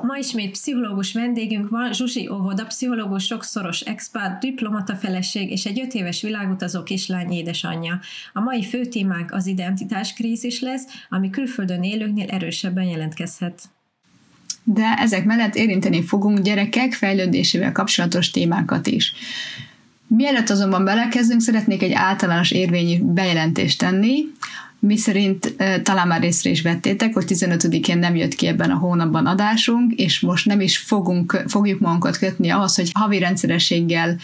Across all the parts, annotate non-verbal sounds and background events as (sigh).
Ma ismét pszichológus vendégünk van, Zsuzsi Óvoda, pszichológus, sokszoros expert, diplomata feleség és egy öt éves világutazó kislány édesanyja. A mai fő témánk az identitáskrízis lesz, ami külföldön élőknél erősebben jelentkezhet. De ezek mellett érinteni fogunk gyerekek fejlődésével kapcsolatos témákat is. Mielőtt azonban belekezdünk, szeretnék egy általános érvényű bejelentést tenni mi szerint talán már észre is vettétek, hogy 15-én nem jött ki ebben a hónapban adásunk, és most nem is fogunk, fogjuk magunkat kötni ahhoz, hogy havi rendszerességgel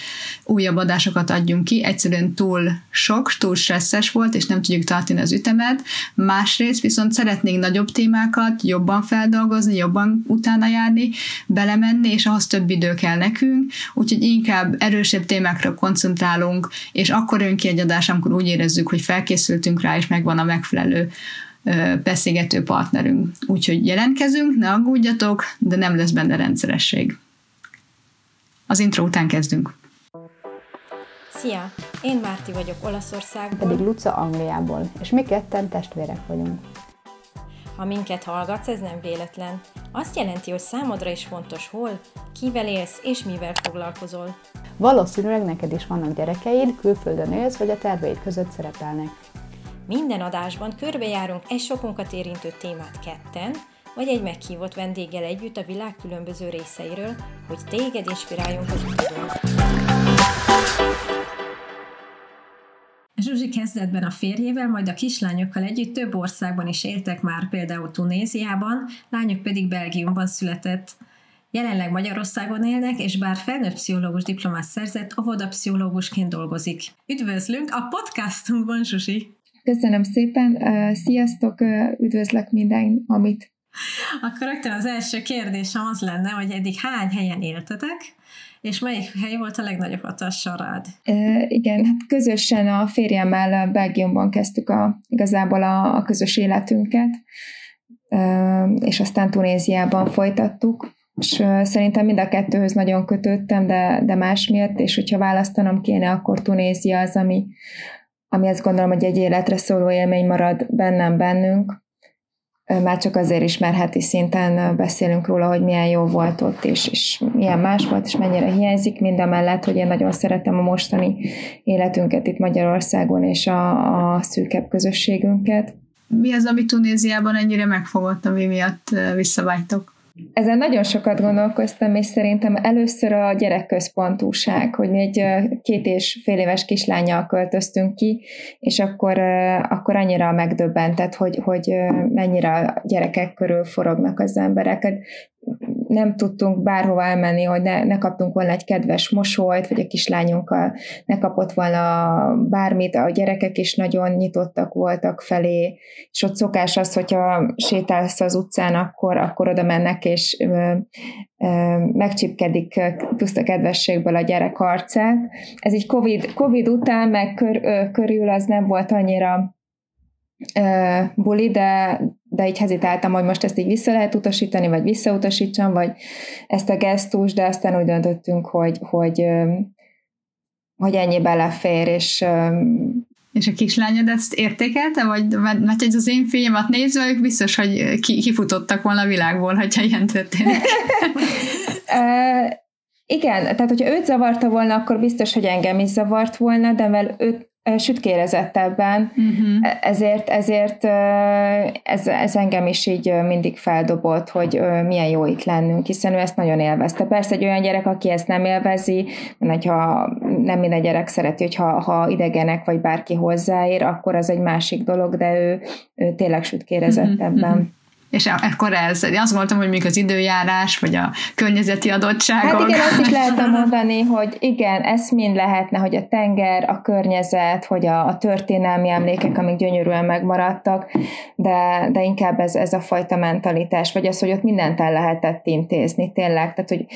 újabb adásokat adjunk ki. Egyszerűen túl sok, túl stresszes volt, és nem tudjuk tartani az ütemet. Másrészt viszont szeretnénk nagyobb témákat jobban feldolgozni, jobban utána járni, belemenni, és ahhoz több idő kell nekünk, úgyhogy inkább erősebb témákra koncentrálunk, és akkor jön ki egy adás, amikor úgy érezzük, hogy felkészültünk rá, és megvan a megfelelő beszélgető partnerünk. Úgyhogy jelentkezünk, ne aggódjatok, de nem lesz benne rendszeresség. Az intro után kezdünk. Szia! Én Márti vagyok Olaszországból. Pedig Luca Angliából, és mi ketten testvérek vagyunk. Ha minket hallgatsz, ez nem véletlen. Azt jelenti, hogy számodra is fontos hol, kivel élsz és mivel foglalkozol. Valószínűleg neked is vannak gyerekeid, külföldön élsz, vagy a terveid között szerepelnek. Minden adásban körbejárunk egy sokunkat érintő témát ketten, vagy egy meghívott vendéggel együtt a világ különböző részeiről, hogy téged inspiráljunk az utadon. Zsuzsi kezdetben a férjével, majd a kislányokkal együtt több országban is éltek már, például Tunéziában, lányok pedig Belgiumban született. Jelenleg Magyarországon élnek, és bár felnőtt pszichológus diplomát szerzett, pszichológusként dolgozik. Üdvözlünk a podcastunkban, Zsuzsi! Köszönöm szépen, sziasztok, üdvözlök minden, amit. Akkor rögtön az első kérdésem az lenne, hogy eddig hány helyen éltetek, és melyik hely volt a legnagyobb hatással rád? E, igen, hát közösen a férjemmel Belgiumban kezdtük a, igazából a, a közös életünket, e, és aztán Tunéziában folytattuk, és szerintem mind a kettőhöz nagyon kötődtem, de, de más miatt, és hogyha választanom kéne, akkor Tunézia az, ami, ami azt gondolom, hogy egy életre szóló élmény marad bennem bennünk, már csak azért is, mert szinten beszélünk róla, hogy milyen jó volt ott, és, és milyen más volt, és mennyire hiányzik, mind a mellett, hogy én nagyon szeretem a mostani életünket itt Magyarországon, és a, a szűkebb közösségünket. Mi az, ami Tunéziában ennyire megfogott, ami miatt visszavágytok? Ezen nagyon sokat gondolkoztam, és szerintem először a gyerekközpontúság, hogy mi egy két és fél éves kislányjal költöztünk ki, és akkor, akkor annyira megdöbbentett, hogy, hogy mennyire a gyerekek körül forognak az emberek nem tudtunk bárhova elmenni, hogy ne, ne kaptunk volna egy kedves mosolyt, vagy a kislányunkkal ne kapott volna bármit, a gyerekek is nagyon nyitottak voltak felé, és ott szokás az, hogyha sétálsz az utcán, akkor, akkor oda mennek, és ö, ö, megcsipkedik puszta kedvességből a gyerek arcát. Ez így COVID, COVID után, meg kör, ö, körül az nem volt annyira buli, de, de így hezitáltam, hogy most ezt így vissza lehet utasítani, vagy visszautasítsam, vagy ezt a gesztus, de aztán úgy döntöttünk, hogy, hogy, hogy ennyi belefér, és és a kislányod ezt értékelte, vagy mert egy az én filmet nézve, ők biztos, hogy kifutottak volna a világból, hogyha ilyen történik. (laughs) igen, tehát hogyha őt zavarta volna, akkor biztos, hogy engem is zavart volna, de mivel őt sütkérezettebben, uh-huh. ezért, ezért ez, ez engem is így mindig feldobott, hogy milyen jó itt lennünk, hiszen ő ezt nagyon élvezte. Persze egy olyan gyerek, aki ezt nem élvezi, mert ha nem minden gyerek szereti, hogy ha, ha idegenek vagy bárki hozzáér, akkor az egy másik dolog, de ő, ő tényleg sütkérezettebben. Uh-huh. És akkor ez, én azt gondoltam, hogy még az időjárás, vagy a környezeti adottságok. Hát igen, azt is lehetne mondani, hogy igen, ez mind lehetne, hogy a tenger, a környezet, hogy a, a történelmi emlékek, amik gyönyörűen megmaradtak, de, de inkább ez, ez a fajta mentalitás, vagy az, hogy ott mindent el lehetett intézni, tényleg. Tehát, hogy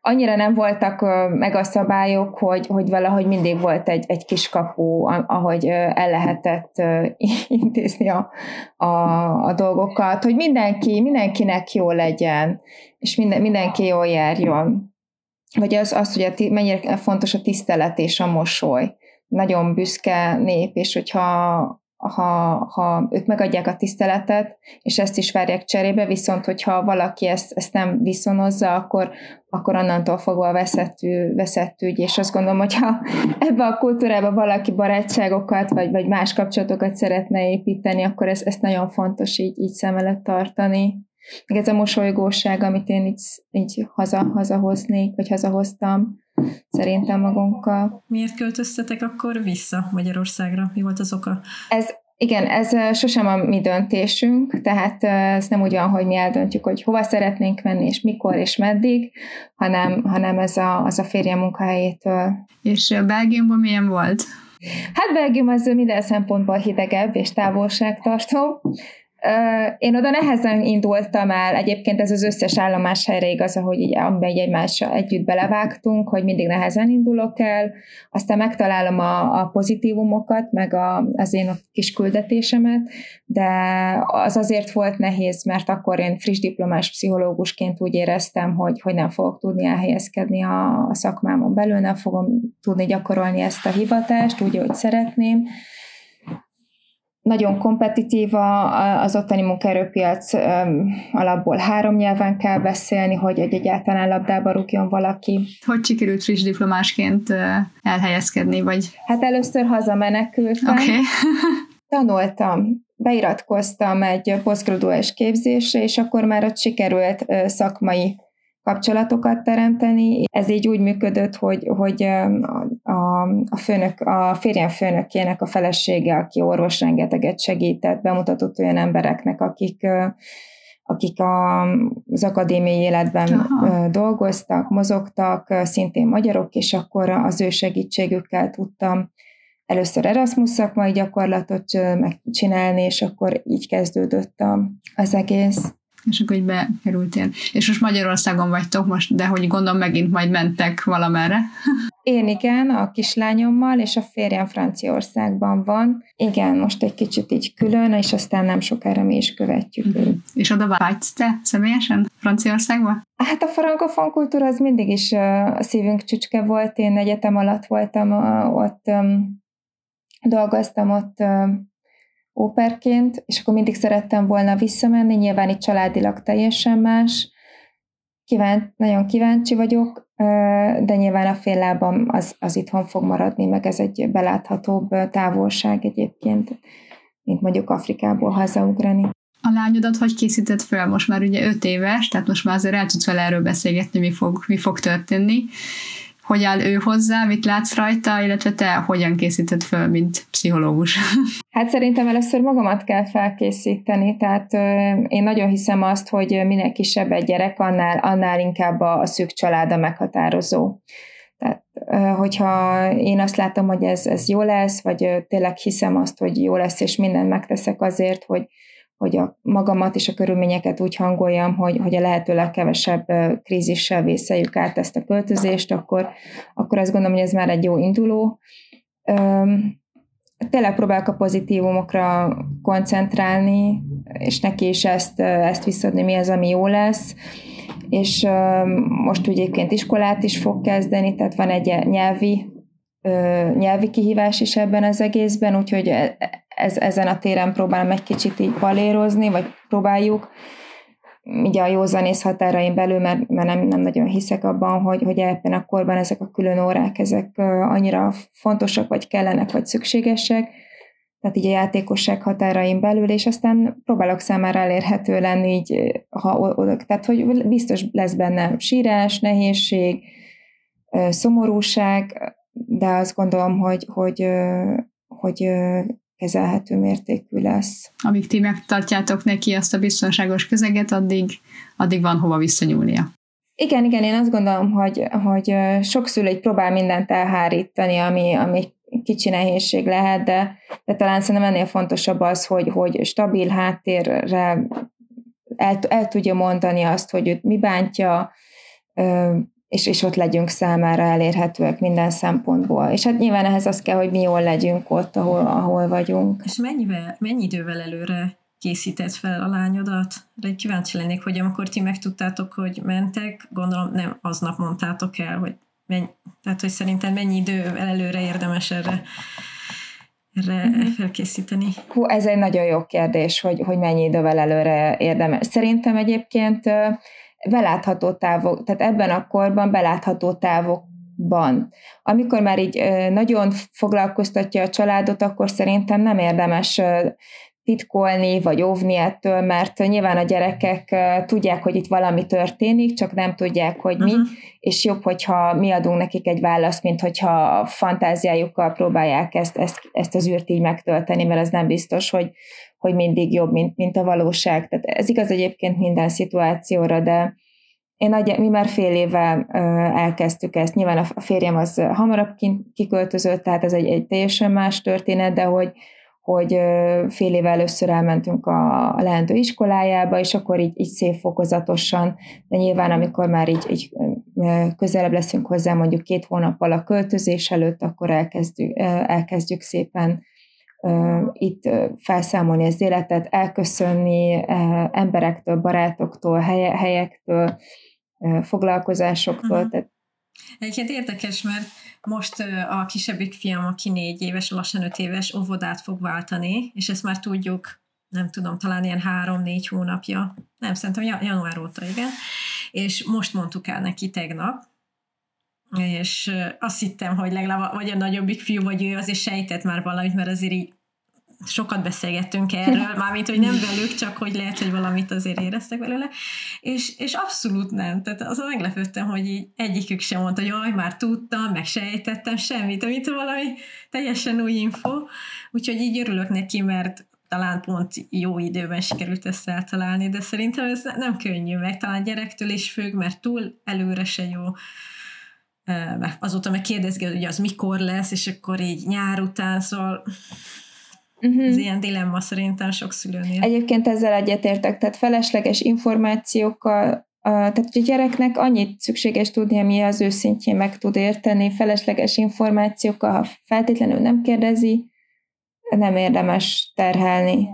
annyira nem voltak meg a szabályok, hogy, hogy valahogy mindig volt egy, egy kis kapu, ahogy el lehetett (laughs) intézni a, a, a dolgokat, hogy mindenki, mindenkinek jó legyen, és minden, mindenki jól járjon. Vagy az, az hogy a, mennyire fontos a tisztelet és a mosoly. Nagyon büszke nép, és hogyha ha, ha ők megadják a tiszteletet, és ezt is várják cserébe, viszont hogyha valaki ezt, ezt nem viszonozza, akkor, akkor onnantól fogva veszettű, veszettű ügy, és azt gondolom, hogyha ebbe a kultúrába valaki barátságokat, vagy, vagy más kapcsolatokat szeretne építeni, akkor ez, ezt nagyon fontos így, így szem előtt tartani. Meg ez a mosolygóság, amit én így, így haza, hazahoznék, vagy hazahoztam, szerintem magunkkal. Miért költöztetek akkor vissza Magyarországra? Mi volt az oka? Ez igen, ez sosem a mi döntésünk, tehát ez nem úgy van, hogy mi eldöntjük, hogy hova szeretnénk menni, és mikor, és meddig, hanem, hanem ez a, az a férjem munkahelyétől. És Belgiumban milyen volt? Hát Belgium az minden szempontból hidegebb és távolságtartó. Én oda nehezen indultam el, egyébként ez az összes állomás helyre igaz, ahogy így egy egymásra együtt belevágtunk, hogy mindig nehezen indulok el, aztán megtalálom a, a pozitívumokat, meg a, az én kis küldetésemet, de az azért volt nehéz, mert akkor én friss diplomás pszichológusként úgy éreztem, hogy, hogy nem fogok tudni elhelyezkedni a, a szakmámon belül, nem fogom tudni gyakorolni ezt a hivatást úgy, ahogy szeretném, nagyon kompetitív az ottani munkaerőpiac, alapból három nyelven kell beszélni, hogy egy egyáltalán labdába rúgjon valaki. Hogy sikerült friss diplomásként elhelyezkedni, vagy? Hát először hazamenekültem. Okay. (laughs) Tanultam, beiratkoztam egy posztgraduális képzésre, és akkor már ott sikerült szakmai kapcsolatokat teremteni. Ez így úgy működött, hogy, hogy a, a, főnök, a férjem főnökének a felesége, aki orvos rengeteget segített, bemutatott olyan embereknek, akik akik a, az akadémiai életben Aha. dolgoztak, mozogtak, szintén magyarok, és akkor az ő segítségükkel tudtam először Erasmus szakmai gyakorlatot megcsinálni, és akkor így kezdődött az egész és akkor így bekerültél. És most Magyarországon vagytok most, de hogy gondolom megint majd mentek valamerre. Én igen, a kislányommal, és a férjem Franciaországban van. Igen, most egy kicsit így külön, és aztán nem sokára mi is követjük uh-huh. És oda vágysz te személyesen Franciaországba? Hát a frankofon kultúra az mindig is a szívünk csücske volt. Én egyetem alatt voltam, ott dolgoztam ott óperként, és akkor mindig szerettem volna visszamenni, nyilván itt családilag teljesen más. Kívánt, nagyon kíváncsi vagyok, de nyilván a fél lábam az, az itthon fog maradni, meg ez egy beláthatóbb távolság egyébként, mint mondjuk Afrikából hazaugrani. A lányodat hogy készített fel? Most már ugye öt éves, tehát most már azért el tudsz vele erről beszélgetni, mi fog, mi fog történni hogy áll ő hozzá, mit látsz rajta, illetve te hogyan készíted föl, mint pszichológus? (laughs) Hát szerintem először magamat kell felkészíteni, tehát én nagyon hiszem azt, hogy minél kisebb egy gyerek, annál, annál inkább a, a szűk család a meghatározó. Tehát, hogyha én azt látom, hogy ez, ez jó lesz, vagy tényleg hiszem azt, hogy jó lesz, és mindent megteszek azért, hogy, hogy a magamat és a körülményeket úgy hangoljam, hogy, hogy a lehető legkevesebb krízissel vészeljük át ezt a költözést, akkor, akkor azt gondolom, hogy ez már egy jó induló. Tényleg próbálok a pozitívumokra koncentrálni, és neki is ezt, ezt visszadni, mi az, ami jó lesz. És most úgy egyébként iskolát is fog kezdeni, tehát van egy nyelvi nyelvi kihívás is ebben az egészben, úgyhogy e, ez, ezen a téren próbálom egy kicsit így palérozni, vagy próbáljuk, ugye a józanész határain belül, mert, mert nem, nem nagyon hiszek abban, hogy, hogy ebben a korban ezek a külön órák, ezek annyira fontosak, vagy kellenek, vagy szükségesek, tehát így a játékosság határain belül, és aztán próbálok számára elérhető lenni, így, ha tehát hogy biztos lesz benne sírás, nehézség, szomorúság, de azt gondolom, hogy, hogy, hogy kezelhető mértékű lesz. Amíg ti megtartjátok neki azt a biztonságos közeget, addig, addig van hova visszanyúlnia. Igen, igen, én azt gondolom, hogy, hogy sok szülő próbál mindent elhárítani, ami, ami kicsi nehézség lehet, de, de talán szerintem ennél fontosabb az, hogy, hogy stabil háttérre el, el tudja mondani azt, hogy őt mi bántja, és, és ott legyünk számára elérhetőek minden szempontból. És hát nyilván ehhez az kell, hogy mi jól legyünk ott, ahol, ahol vagyunk. És mennyivel, mennyi idővel előre készített fel a lányodat? De kíváncsi lennék, hogy amikor ti megtudtátok, hogy mentek, gondolom nem aznap mondtátok el, hogy mennyi, tehát hogy szerintem mennyi idővel előre érdemes erre erre uh-huh. felkészíteni? Hú, ez egy nagyon jó kérdés, hogy, hogy mennyi idővel előre érdemes. Szerintem egyébként belátható távok, tehát ebben a korban belátható távokban. Amikor már így nagyon foglalkoztatja a családot, akkor szerintem nem érdemes titkolni, vagy óvni ettől, mert nyilván a gyerekek tudják, hogy itt valami történik, csak nem tudják, hogy mi, uh-huh. és jobb, hogyha mi adunk nekik egy választ, mint hogyha fantáziájukkal próbálják ezt, ezt, ezt az űrt így megtölteni, mert az nem biztos, hogy, hogy mindig jobb, mint, mint a valóság. Tehát ez igaz egyébként minden szituációra, de én nagy, mi már fél éve elkezdtük ezt. Nyilván a férjem az hamarabb kiköltözött, tehát ez egy, egy teljesen más történet, de hogy, hogy fél éve először elmentünk a, a leendő iskolájába, és akkor így, így szép fokozatosan, de nyilván amikor már így, így közelebb leszünk hozzá mondjuk két hónappal a költözés előtt, akkor elkezdjük, elkezdjük szépen itt felszámolni az életet, elköszönni emberektől, barátoktól, helyektől, foglalkozásoktól. Uh-huh. Tehát... Egyébként érdekes, mert most a kisebbik fiam, aki négy éves, lassan öt éves, óvodát fog váltani, és ezt már tudjuk, nem tudom, talán ilyen három-négy hónapja, nem, szerintem január óta, igen, és most mondtuk el neki tegnap, és azt hittem, hogy legalább vagy a nagyobbik fiú, vagy ő azért sejtett már valamit, mert azért így sokat beszélgettünk erről, (laughs) mármint, hogy nem velük, csak hogy lehet, hogy valamit azért éreztek belőle, és, és abszolút nem. Tehát azon meglepődtem, hogy így egyikük sem mondta, hogy jaj, már tudtam, meg sejtettem semmit, amit valami teljesen új info. Úgyhogy így örülök neki, mert talán pont jó időben sikerült ezt eltalálni, de szerintem ez nem könnyű, meg talán gyerektől is függ, mert túl előre se jó azóta meg kérdezgi, hogy az mikor lesz, és akkor így nyár után, szóval Uh-huh. Ez ilyen dilemma szerintem sok szülőnél. Egyébként ezzel egyetértek, tehát felesleges információkkal, tehát a gyereknek annyit szükséges tudni, ami az őszintjén meg tud érteni, felesleges információkkal, ha feltétlenül nem kérdezi, nem érdemes terhelni.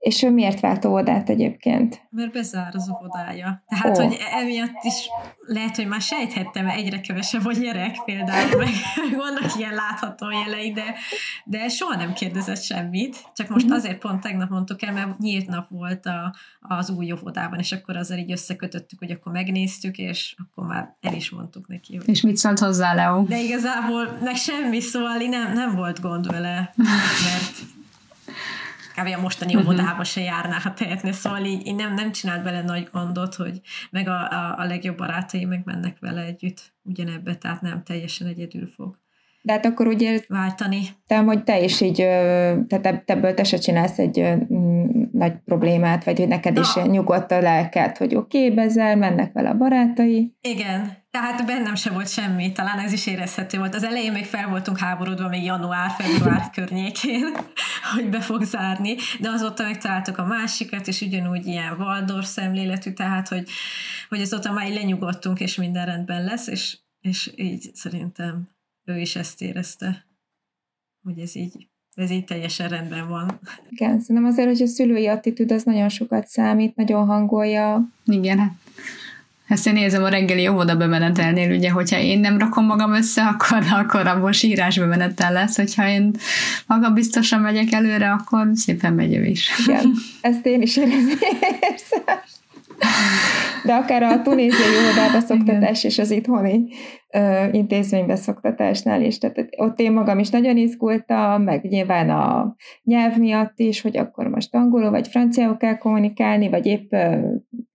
És ő miért vált óvodát egyébként? Mert bezár az óvodája. Tehát, oh. hogy emiatt is lehet, hogy már sejthettem, egyre kevesebb a gyerek például, (laughs) meg vannak ilyen látható jelei, de, de soha nem kérdezett semmit. Csak most uh-huh. azért pont tegnap mondtuk el, mert nyílt nap volt a, az új óvodában, és akkor azért így összekötöttük, hogy akkor megnéztük, és akkor már el is mondtuk neki. Hogy... És mit szólt hozzá, Leo? De igazából meg semmi, szóval nem, nem volt gond vele, (laughs) mert kb. a mostani uh-huh. óvodába se járná, ha tehetne, szóval így, így nem, nem csinált bele nagy gondot, hogy meg a, a, a legjobb barátai meg mennek vele együtt ugyanebbe, tehát nem teljesen egyedül fog. De hát akkor ugye váltani. Te, hogy te is így, tehát ebből te se csinálsz egy nagy problémát, vagy hogy neked Na. is nyugodt a lelked, hogy oké, okay, bezel, mennek vele a barátai. Igen, tehát bennem se volt semmi, talán ez is érezhető volt. Az elején még fel voltunk háborodva, még január-február (laughs) környékén, hogy be fog zárni, de azóta megtaláltuk a másikat, és ugyanúgy ilyen Waldorf szemléletű, tehát hogy, hogy azóta már lenyugodtunk, és minden rendben lesz, és, és így szerintem ő is ezt érezte, hogy ez így, ez így teljesen rendben van. Igen, szerintem azért, hogy a szülői attitűd az nagyon sokat számít, nagyon hangolja. Igen, hát ezt én nézem a reggeli óvoda bemenetelnél, ugye, hogyha én nem rakom magam össze, (laughs) akkor, akkor abból sírás bemenetel lesz, hogyha én maga biztosan megyek előre, akkor szépen megy ő is. Igen, ezt én is érezni De akár a tunéziai óvodába szoktatás és az itthoni ö, intézménybe szoktatásnál is. Tehát ott én magam is nagyon izgultam, meg nyilván a nyelv miatt is, hogy akkor most angolul vagy franciául kell kommunikálni, vagy épp ö,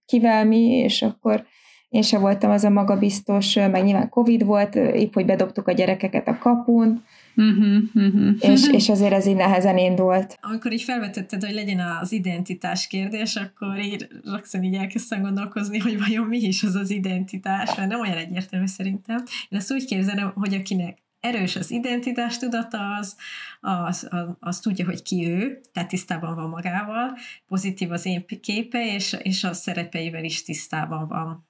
kivel mi, és akkor én sem voltam az a magabiztos, meg nyilván Covid volt, épp hogy bedobtuk a gyerekeket a kapun, Uh-huh, uh-huh. És, és azért ez így nehezen indult. Amikor így felvetetted, hogy legyen az identitás kérdés, akkor így rögtön így elkezdtem gondolkozni, hogy vajon mi is az az identitás, mert nem olyan egyértelmű szerintem. Én ezt úgy képzelem, hogy akinek erős az identitás tudata, az, az, az, az tudja, hogy ki ő, tehát tisztában van magával, pozitív az én képe, és, és a szerepeivel is tisztában van.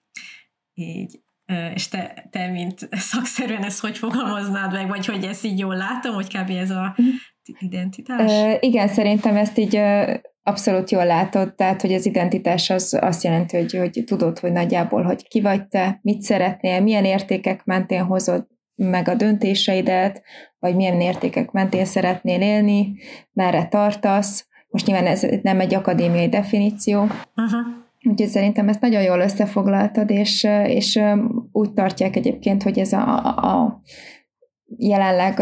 Így és te, te, mint szakszerűen ezt hogy fogalmaznád meg, vagy hogy ezt így jól látom, hogy kb. ez a mhm. identitás? Uh, igen, szerintem ezt így abszolút jól látod, tehát hogy az identitás az azt jelenti, hogy, hogy tudod, hogy nagyjából, hogy ki vagy te, mit szeretnél, milyen értékek mentén hozod meg a döntéseidet, vagy milyen értékek mentén szeretnél élni, merre tartasz. Most nyilván ez nem egy akadémiai definíció, uh-huh. úgyhogy szerintem ezt nagyon jól összefoglaltad, és, és úgy tartják egyébként, hogy ez a, a jelenleg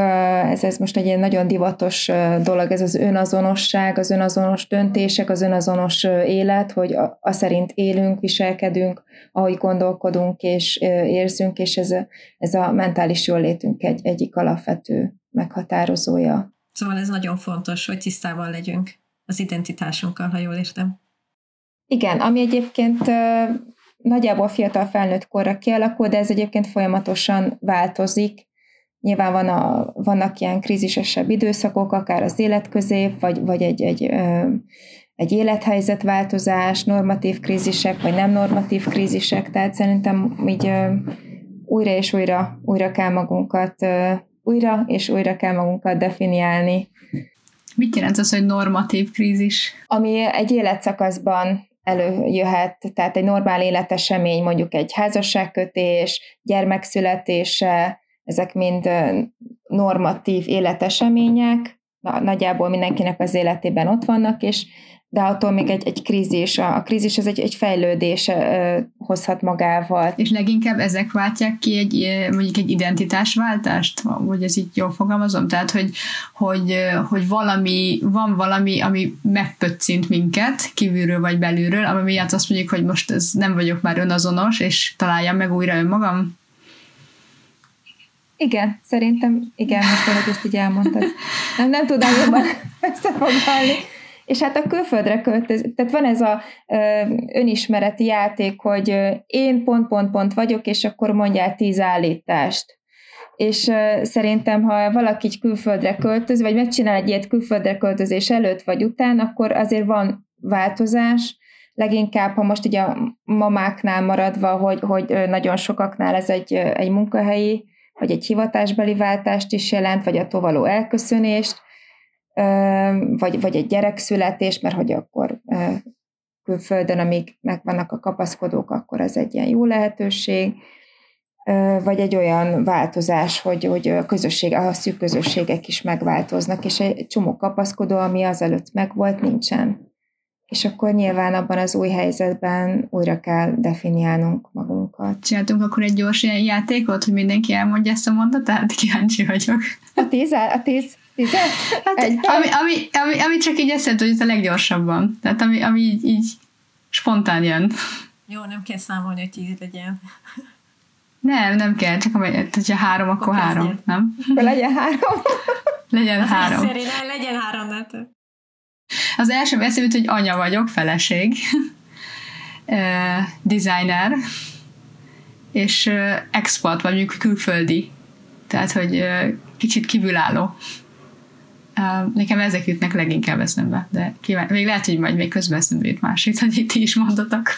ez, ez most egy ilyen nagyon divatos dolog, ez az önazonosság, az önazonos döntések, az önazonos élet, hogy a, a szerint élünk, viselkedünk, ahogy gondolkodunk és érzünk, és ez a, ez a mentális jólétünk egy, egyik alapvető meghatározója. Szóval ez nagyon fontos, hogy tisztában legyünk az identitásunkkal, ha jól értem. Igen, ami egyébként nagyjából fiatal felnőtt korra kialakul, de ez egyébként folyamatosan változik, Nyilván van a, vannak ilyen krízisesebb időszakok, akár az életközép, vagy, vagy egy, egy, egy élethelyzetváltozás, normatív krízisek, vagy nem normatív krízisek, tehát szerintem így újra és újra, újra kell magunkat, újra és újra kell magunkat definiálni. Mit jelent az, hogy normatív krízis? Ami egy életszakaszban előjöhet, tehát egy normál életesemény, mondjuk egy házasságkötés, gyermekszületése, ezek mind normatív életesemények, nagyjából mindenkinek az életében ott vannak, és de attól még egy, egy krízis, a, a krízis az egy, egy fejlődés ö, hozhat magával. És leginkább ezek váltják ki egy, mondjuk egy identitásváltást, vagy ez így jól fogalmazom? Tehát, hogy, hogy, hogy valami, van valami, ami megpöccint minket, kívülről vagy belülről, ami miatt azt mondjuk, hogy most ez nem vagyok már önazonos, és találjam meg újra önmagam? Igen, szerintem igen, most hogy ezt így elmondtad. Nem, nem tudom jobban (laughs) összefoglalni. És hát a külföldre költöz, tehát van ez a ö, önismereti játék, hogy ö, én pont-pont-pont vagyok, és akkor mondjál tíz állítást. És ö, szerintem, ha valaki így külföldre költöz, vagy megcsinál egy ilyet külföldre költözés előtt vagy után, akkor azért van változás, leginkább, ha most ugye a mamáknál maradva, hogy, hogy nagyon sokaknál ez egy, egy munkahelyi vagy egy hivatásbeli váltást is jelent, vagy a tovaló elköszönést, vagy, vagy egy gyerekszületés, mert hogy akkor külföldön, amíg megvannak a kapaszkodók, akkor ez egy ilyen jó lehetőség, vagy egy olyan változás, hogy, hogy a közösség, a szűk közösségek is megváltoznak, és egy csomó kapaszkodó, ami azelőtt megvolt, nincsen és akkor nyilván abban az új helyzetben újra kell definiálnunk magunkat. Csináltunk akkor egy gyors ilyen játékot, hogy mindenki elmondja ezt a mondatát? Kíváncsi vagyok. A tíz, a tíz, tíz hát, egy, ami, ami, ami, ami, csak így eszed, hogy ez a leggyorsabban. Tehát ami, ami így, így spontán jön. Jó, nem kell számolni, hogy tíz legyen. Nem, nem kell, csak amelyet, hogyha három, akkor, akkor három, nem? Akkor legyen három. legyen Az három. Szerint, legyen három, de az első eszembe hogy anya vagyok, feleség, designer, és export, vagy mondjuk külföldi. Tehát, hogy kicsit kívülálló. Nekem ezek jutnak leginkább eszembe, de kíván, még lehet, hogy majd még közben eszembe jut másik, hogy itt is mondatok.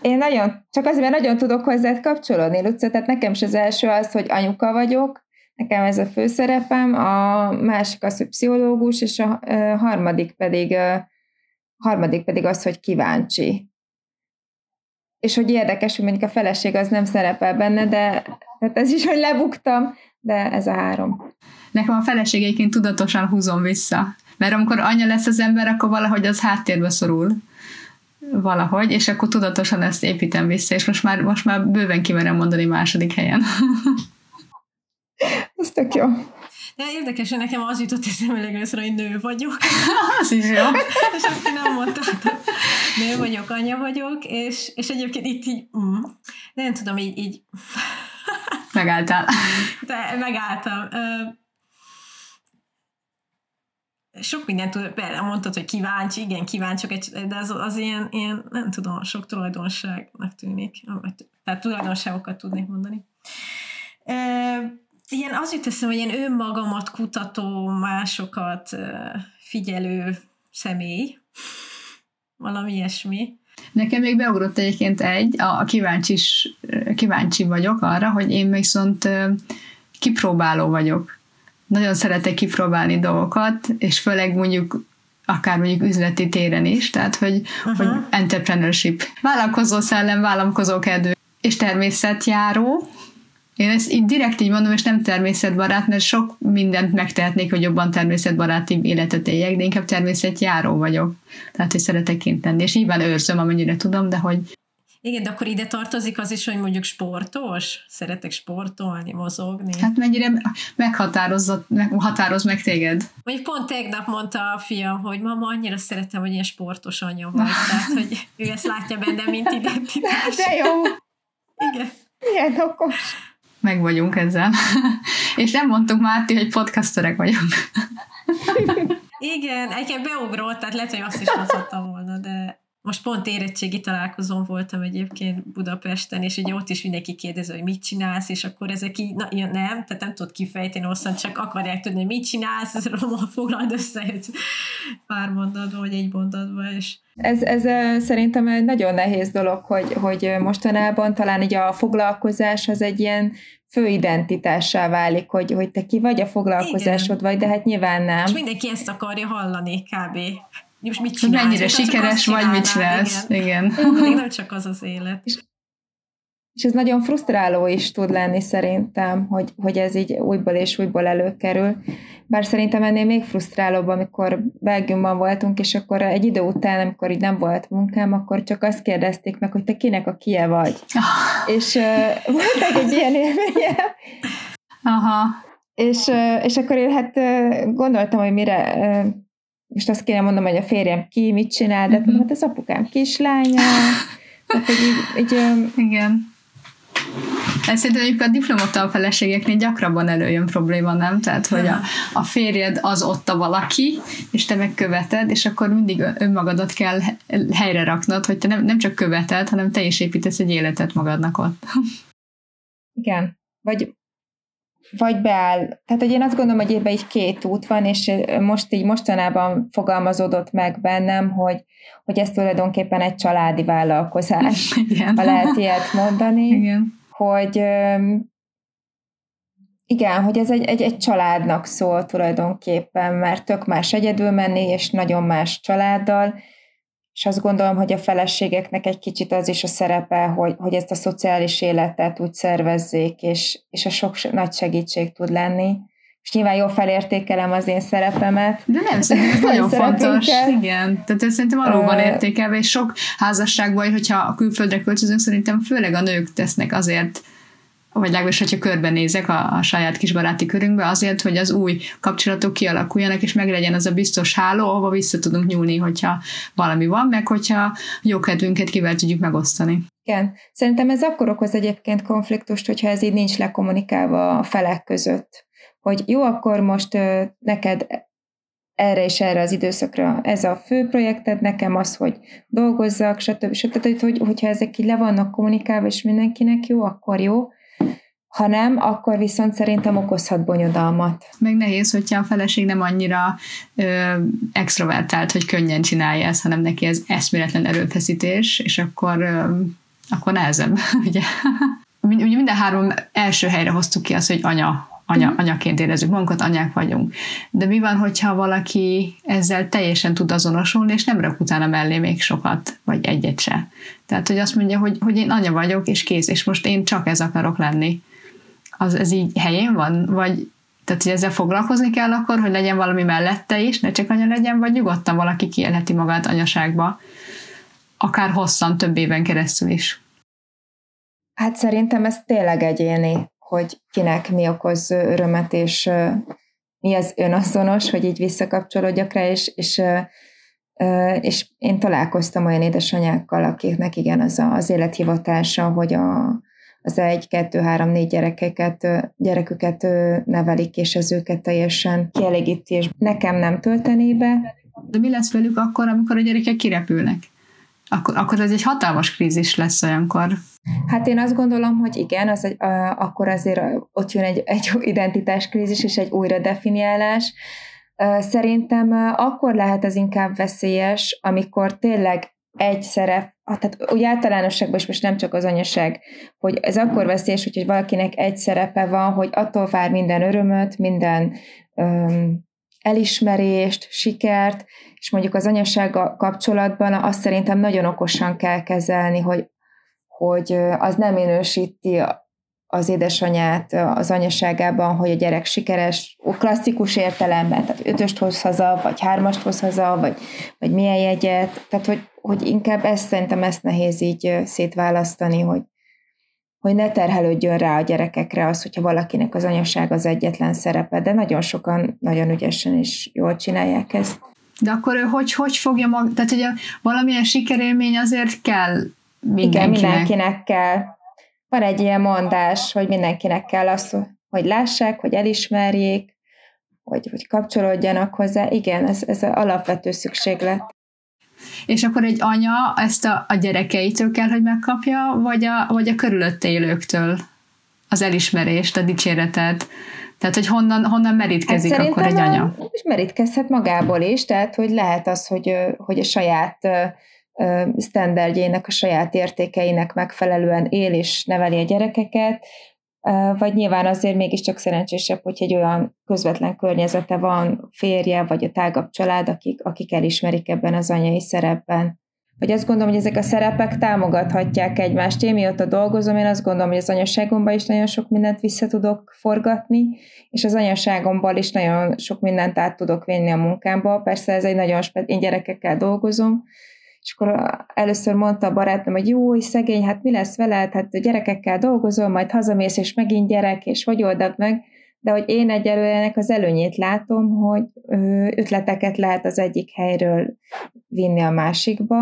Én nagyon, csak azért, mert nagyon tudok hozzád kapcsolódni, Lucia, tehát nekem is az első az, hogy anyuka vagyok, Nekem ez a főszerepem, a másik az, hogy pszichológus, és a harmadik pedig, a harmadik pedig az, hogy kíváncsi. És hogy érdekes, hogy mondjuk a feleség az nem szerepel benne, de tehát ez is, hogy lebuktam, de ez a három. Nekem a feleség egyébként tudatosan húzom vissza. Mert amikor anya lesz az ember, akkor valahogy az háttérbe szorul valahogy, és akkor tudatosan ezt építem vissza, és most már, most már bőven kimerem mondani második helyen. (laughs) Ez tök jó. De érdekes, hogy nekem az jutott eszembe legelőször, hogy nő vagyok. (laughs) az is jó. és azt én nem mondtam. Nő vagyok, anya vagyok, és, és egyébként itt így, mm, nem tudom, így, így Megálltál. De megálltam. Sok mindent tud, mondtad, hogy kíváncsi, igen, kíváncsiak, de az, az ilyen, ilyen, nem tudom, sok tulajdonságnak tűnik. Tehát tulajdonságokat tudnék mondani ilyen az jut eszem, hogy ilyen önmagamat kutató, másokat figyelő személy, valami ilyesmi. Nekem még beugrott egyébként egy, a kíváncsi, kíváncsi vagyok arra, hogy én viszont kipróbáló vagyok. Nagyon szeretek kipróbálni dolgokat, és főleg mondjuk akár mondjuk üzleti téren is, tehát hogy, uh-huh. hogy entrepreneurship, vállalkozó szellem, vállalkozó kedvű és természetjáró, Én ezt így direkt így mondom, és nem természetbarát, mert sok mindent megtehetnék, hogy jobban természetbaráti életet éljek, de inkább természetjáró vagyok. Tehát, hogy szeretek kint tenni, és nyilván őrzöm, amennyire tudom, de hogy igen, de akkor ide tartozik az is, hogy mondjuk sportos? Szeretek sportolni, mozogni? Hát mennyire meghatározott, meg, határoz meg téged? Mondjuk pont tegnap mondta a fiam, hogy mama, annyira szeretem, hogy ilyen sportos anya vagy. Tehát, hogy ő ezt látja bennem, mint (laughs) identitás. De jó! Igen. Milyen okos. Meg vagyunk ezzel. (laughs) És nem mondtuk Márti, hogy podcasterek vagyunk. Igen, egyébként beugrott, tehát lehet, hogy azt is mondhattam volna, de most pont érettségi találkozón voltam egyébként Budapesten, és ugye ott is mindenki kérdezi, hogy mit csinálsz, és akkor ezek így, na, ja, nem, tehát nem tudod kifejteni hosszan, csak akarják tudni, hogy mit csinálsz, ez foglald össze egy pár mondatban, vagy egy mondatban, és ez, ez szerintem egy nagyon nehéz dolog, hogy, hogy mostanában talán így a foglalkozás az egy ilyen fő identitássá válik, hogy, hogy te ki vagy a foglalkozásod, Igen. vagy, de hát nyilván nem. És mindenki ezt akarja hallani, kb most mit csinálsz? Mennyire sikeres vagy, mit csinálsz. Igen. igen. (laughs) nem csak az az élet. És, és ez nagyon frusztráló is tud lenni szerintem, hogy, hogy ez így újból és újból előkerül. Bár szerintem ennél még frusztrálóbb, amikor Belgiumban voltunk, és akkor egy idő után, amikor így nem volt munkám, akkor csak azt kérdezték meg, hogy te kinek a kie vagy. Oh. (laughs) És uh, volt egy ilyen élményem. Aha. És, és akkor én hát gondoltam, hogy mire most azt kéne mondom, hogy a férjem ki, mit csinál, de uh-huh. hát az apukám kislánya. hát, hogy így, így, Igen. Ez szerintem egyébként a diplomata a feleségeknél gyakrabban előjön probléma, nem? Tehát, hogy a, a férjed az ott a valaki, és te meg követed, és akkor mindig önmagadat kell helyre raknod, hogy te nem, nem csak követed, hanem te is építesz egy életet magadnak ott. Igen. Vagy vagy beáll. Tehát, hogy én azt gondolom, hogy ebben így két út van, és most így mostanában fogalmazódott meg bennem, hogy, hogy ez tulajdonképpen egy családi vállalkozás, (laughs) Igen. ha lehet ilyet mondani. Igen. Hogy igen, hogy ez egy, egy, egy családnak szól tulajdonképpen, mert tök más egyedül menni, és nagyon más családdal, és azt gondolom, hogy a feleségeknek egy kicsit az is a szerepe, hogy, hogy ezt a szociális életet úgy szervezzék, és, és a sok nagy segítség tud lenni. És nyilván jól felértékelem az én szerepemet. De nem, szerintem ez (laughs) nagyon fontos. Igen. Tehát ez szerintem valóban értékelve, és sok házasságban, hogyha a külföldre költözünk, szerintem főleg a nők tesznek azért vagy legalábbis, hogyha körbenézek a, a saját kis baráti körünkbe, azért, hogy az új kapcsolatok kialakuljanak, és meglegyen az a biztos háló, ahova vissza tudunk nyúlni, hogyha valami van, meg hogyha jó kedvünket kivel tudjuk megosztani. Igen. Szerintem ez akkor okoz egyébként konfliktust, hogyha ez így nincs lekommunikálva a felek között. Hogy jó, akkor most ö, neked erre és erre az időszakra ez a fő projekted, nekem az, hogy dolgozzak, stb. stb. Tehát, hogy, hogyha ezek így le vannak kommunikálva, és mindenkinek jó, akkor jó, ha nem, akkor viszont szerintem okozhat bonyodalmat. Meg nehéz, hogyha a feleség nem annyira ö, extrovertált, hogy könnyen csinálja ezt, hanem neki ez eszméletlen erőfeszítés, és akkor, ö, akkor nehezebb, (laughs) ugye? ugye minden három első helyre hoztuk ki azt, hogy anya, anya, mhm. anyaként érezzük magunkat, anyák vagyunk. De mi van, hogyha valaki ezzel teljesen tud azonosulni, és nem rak utána mellé még sokat, vagy egyet se. Tehát, hogy azt mondja, hogy, hogy én anya vagyok, és kész, és most én csak ez akarok lenni az ez így helyén van? Vagy tehát, hogy ezzel foglalkozni kell akkor, hogy legyen valami mellette is, ne csak anya legyen, vagy nyugodtan valaki kielheti magát anyaságba, akár hosszan, több éven keresztül is. Hát szerintem ez tényleg egyéni, hogy kinek mi okoz örömet, és mi az önazonos, hogy így visszakapcsolódjak rá, és, és, és én találkoztam olyan édesanyákkal, akiknek igen, az a, az élethivatása, hogy a, az egy, kettő, három, négy gyerekeket, gyereküket nevelik, és ez őket teljesen kielégíti, és nekem nem töltené be. De mi lesz velük akkor, amikor a gyerekek kirepülnek? Akkor, akkor ez egy hatalmas krízis lesz olyankor. Hát én azt gondolom, hogy igen, az egy, a, akkor azért ott jön egy, egy (laughs) identitáskrízis és egy újra definiálás. Szerintem akkor lehet az inkább veszélyes, amikor tényleg egy szerep, tehát úgy általánosságban is most nem csak az anyaság, hogy ez akkor veszélyes, hogy valakinek egy szerepe van, hogy attól vár minden örömöt, minden öm, elismerést, sikert, és mondjuk az anyasággal kapcsolatban azt szerintem nagyon okosan kell kezelni, hogy, hogy az nem minősíti az édesanyát az anyaságában, hogy a gyerek sikeres, klasszikus értelemben, tehát ötöst hoz haza, vagy hármast hoz haza, vagy, vagy milyen jegyet, tehát hogy, hogy inkább ezt szerintem ezt nehéz így szétválasztani, hogy, hogy ne terhelődjön rá a gyerekekre az, hogyha valakinek az anyaság az egyetlen szerepe, de nagyon sokan nagyon ügyesen is jól csinálják ezt. De akkor ő hogy, hogy fogja mag... Tehát ugye valamilyen sikerélmény azért kell mindenkinek. Igen, mindenkinek kell. Van egy ilyen mondás, hogy mindenkinek kell az, hogy lássák, hogy elismerjék, hogy, hogy kapcsolódjanak hozzá. Igen, ez, ez az alapvető szükséglet. És akkor egy anya ezt a, a gyerekeitől kell, hogy megkapja, vagy a, vagy a körülötte élőktől az elismerést, a dicséretet? Tehát, hogy honnan, honnan merítkezik hát akkor egy anya? És merítkezhet magából is, tehát, hogy lehet az, hogy, hogy a saját standardjének, a saját értékeinek megfelelően él és neveli a gyerekeket, vagy nyilván azért mégiscsak szerencsésebb, hogy egy olyan közvetlen környezete van, férje, vagy a tágabb család, akik, akik elismerik ebben az anyai szerepben. Vagy azt gondolom, hogy ezek a szerepek támogathatják egymást. Én mióta dolgozom, én azt gondolom, hogy az anyaságomban is nagyon sok mindent vissza tudok forgatni, és az anyaságomból is nagyon sok mindent át tudok vinni a munkámba. Persze ez egy nagyon, én gyerekekkel dolgozom, és akkor először mondta a barátom, hogy jó, szegény, hát mi lesz veled, hát gyerekekkel dolgozol, majd hazamész, és megint gyerek, és hogy oldad meg, de hogy én egyelőre ennek az előnyét látom, hogy ötleteket lehet az egyik helyről vinni a másikba.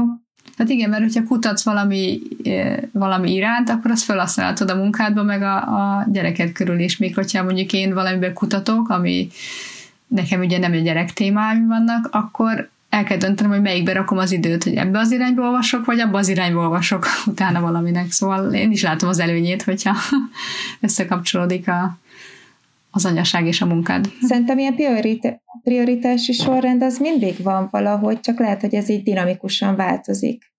Hát igen, mert hogyha kutatsz valami, valami iránt, akkor azt felhasználhatod a munkádba, meg a, a gyereket körül is. Még hogyha mondjuk én valamiben kutatok, ami nekem ugye nem egy gyerek témáim vannak, akkor el kell döntenem, hogy melyikbe rakom az időt, hogy ebbe az irányba olvasok, vagy abba az irányba olvasok (laughs) utána valaminek. Szóval én is látom az előnyét, hogyha (laughs) összekapcsolódik a, az anyaság és a munkád. Szerintem ilyen priorit- prioritási sorrend az mindig van valahogy, csak lehet, hogy ez így dinamikusan változik